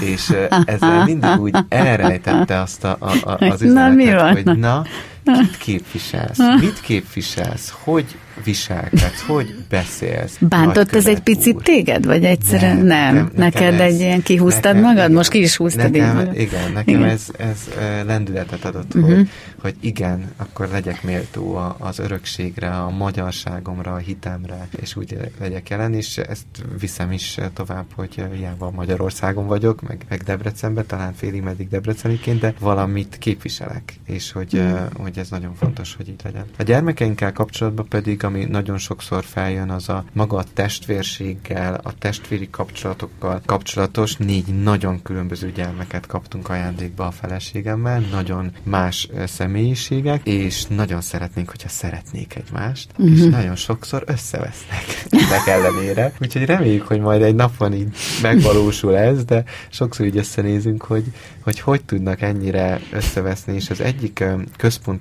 És ezzel mindig úgy elrejtette azt a, a, a, az üzenetet, na, hogy na, kit képviselsz, mit képviselsz, hogy viselkedsz, hogy beszélsz. Bántott ez egy picit úr. téged, vagy egyszerűen nem? nem. Nekem, neked ez, egy ilyen kihúztad nekem, magad? Igen, Most ki is húztad nekem, így Igen, nekem igen. Ez, ez lendületet adott, uh-huh. hogy, hogy igen, akkor legyek méltó az örökségre, a magyarságomra, a hitemre, és úgy legyek jelen, és ezt viszem is tovább, hogy hiába Magyarországon vagyok, meg, meg Debrecenben, talán félig meddig Debreceniként, de valamit képviselek, és hogy, uh-huh. hogy ez nagyon fontos, hogy így legyen. A gyermekeinkkel kapcsolatban pedig ami nagyon sokszor feljön, az a maga a testvérséggel, a testvéri kapcsolatokkal kapcsolatos négy nagyon különböző gyermeket kaptunk ajándékba a feleségemmel, nagyon más személyiségek, és nagyon szeretnénk, hogyha szeretnék egymást, uh-huh. és nagyon sokszor összevesznek ennek ellenére. Úgyhogy reméljük, hogy majd egy napon így megvalósul ez, de sokszor így összenézünk, hogy hogy, hogy tudnak ennyire összeveszni, és az egyik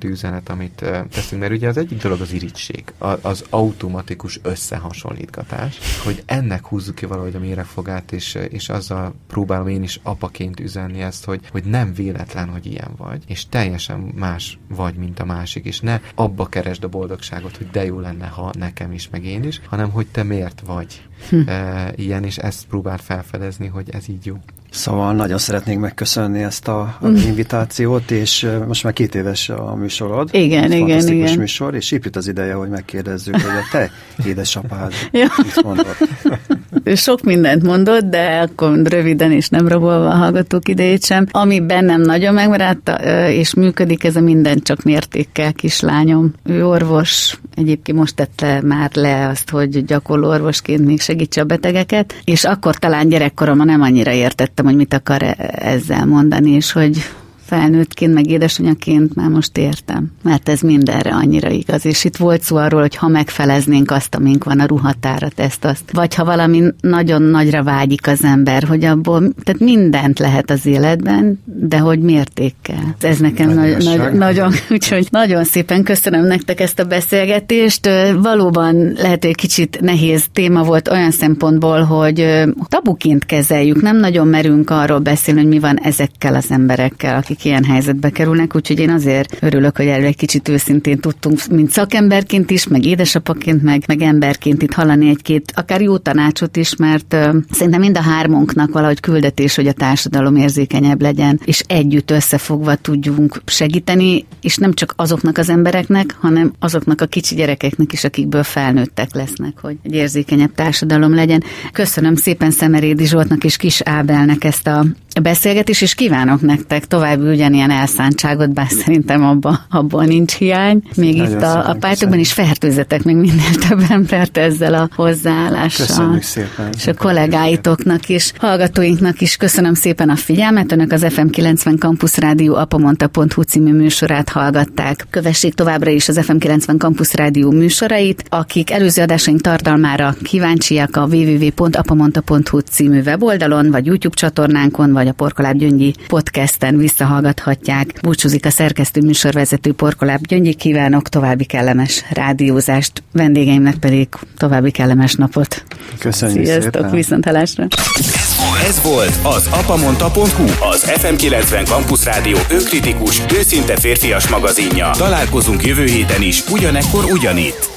központi üzenet, amit teszünk, mert ugye az egyik dolog az irigység, az automatikus összehasonlítgatás, hogy ennek húzzuk ki valahogy a méregfogát, és, és azzal próbálom én is apaként üzenni ezt, hogy, hogy nem véletlen, hogy ilyen vagy, és teljesen más vagy, mint a másik, és ne abba keresd a boldogságot, hogy de jó lenne, ha nekem is, meg én is, hanem hogy te miért vagy hm. e, ilyen, és ezt próbál felfedezni, hogy ez így jó. Szóval nagyon szeretnénk megköszönni ezt a, a mm. invitációt, és most már két éves a műsorod. Igen, igen, igen. műsor, és itt az ideje, hogy megkérdezzük, hogy a te édesapád mit mondott. Sok mindent mondott, de akkor röviden és nem rabolva a hallgatók idejét sem. Ami bennem nagyon megmaradt, és működik, ez a minden csak mértékkel kislányom. Ő orvos, egyébként most tette már le azt, hogy gyakorló orvosként még segítse a betegeket, és akkor talán gyerekkoromban nem annyira értettem, hogy mit akar e- ezzel mondani, és hogy felnőttként, meg édesanyaként már most értem, mert ez mindenre annyira igaz. És itt volt szó arról, hogy ha megfeleznénk azt, amink van a ruhatárat, ezt, azt, vagy ha valami nagyon nagyra vágyik az ember, hogy abból, tehát mindent lehet az életben, de hogy mértékkel. Ez nekem nagy, nagy, nagyon, úgyhogy nagyon szépen köszönöm nektek ezt a beszélgetést. Valóban lehet, hogy kicsit nehéz téma volt olyan szempontból, hogy tabuként kezeljük, nem nagyon merünk arról beszélni, hogy mi van ezekkel az emberekkel, akik akik ilyen helyzetbe kerülnek, úgyhogy én azért örülök, hogy erről egy kicsit őszintén tudtunk, mint szakemberként is, meg édesapaként, meg, meg emberként itt hallani egy-két, akár jó tanácsot is, mert uh, szerintem mind a hármunknak valahogy küldetés, hogy a társadalom érzékenyebb legyen, és együtt összefogva tudjunk segíteni, és nem csak azoknak az embereknek, hanem azoknak a kicsi gyerekeknek is, akikből felnőttek lesznek, hogy egy érzékenyebb társadalom legyen. Köszönöm szépen Szemerédi Zsoltnak és Kis Ábelnek ezt a beszélgetést, és kívánok nektek további ugyanilyen elszántságot, bár szerintem abban abba nincs hiány. Még Nagyon itt a, a pártokban is fertőzetek még minél több embert ezzel a hozzáállással. Köszönjük szépen. És a kollégáitoknak is, hallgatóinknak is köszönöm szépen a figyelmet. Önök az FM 90 Campus Rádió apamonta.hu című műsorát hallgatták. Kövessék továbbra is az FM 90 Campus Rádió műsorait. Akik előző adásaink tartalmára kíváncsiak a www.apamonta.hu című weboldalon, vagy YouTube csatornánkon, vagy a Porkoláb Gyöngyi podcasten visszahallgathatják. Búcsúzik a szerkesztő műsorvezető Porkoláb Gyöngyi. Kívánok további kellemes rádiózást, vendégeimnek pedig további kellemes napot. Köszönjük Sziasztok, szépen. viszontalásra. Ez volt az apamonta.hu, az FM90 Campus Rádió önkritikus, őszinte férfias magazinja. Találkozunk jövő héten is, ugyanekkor ugyanitt.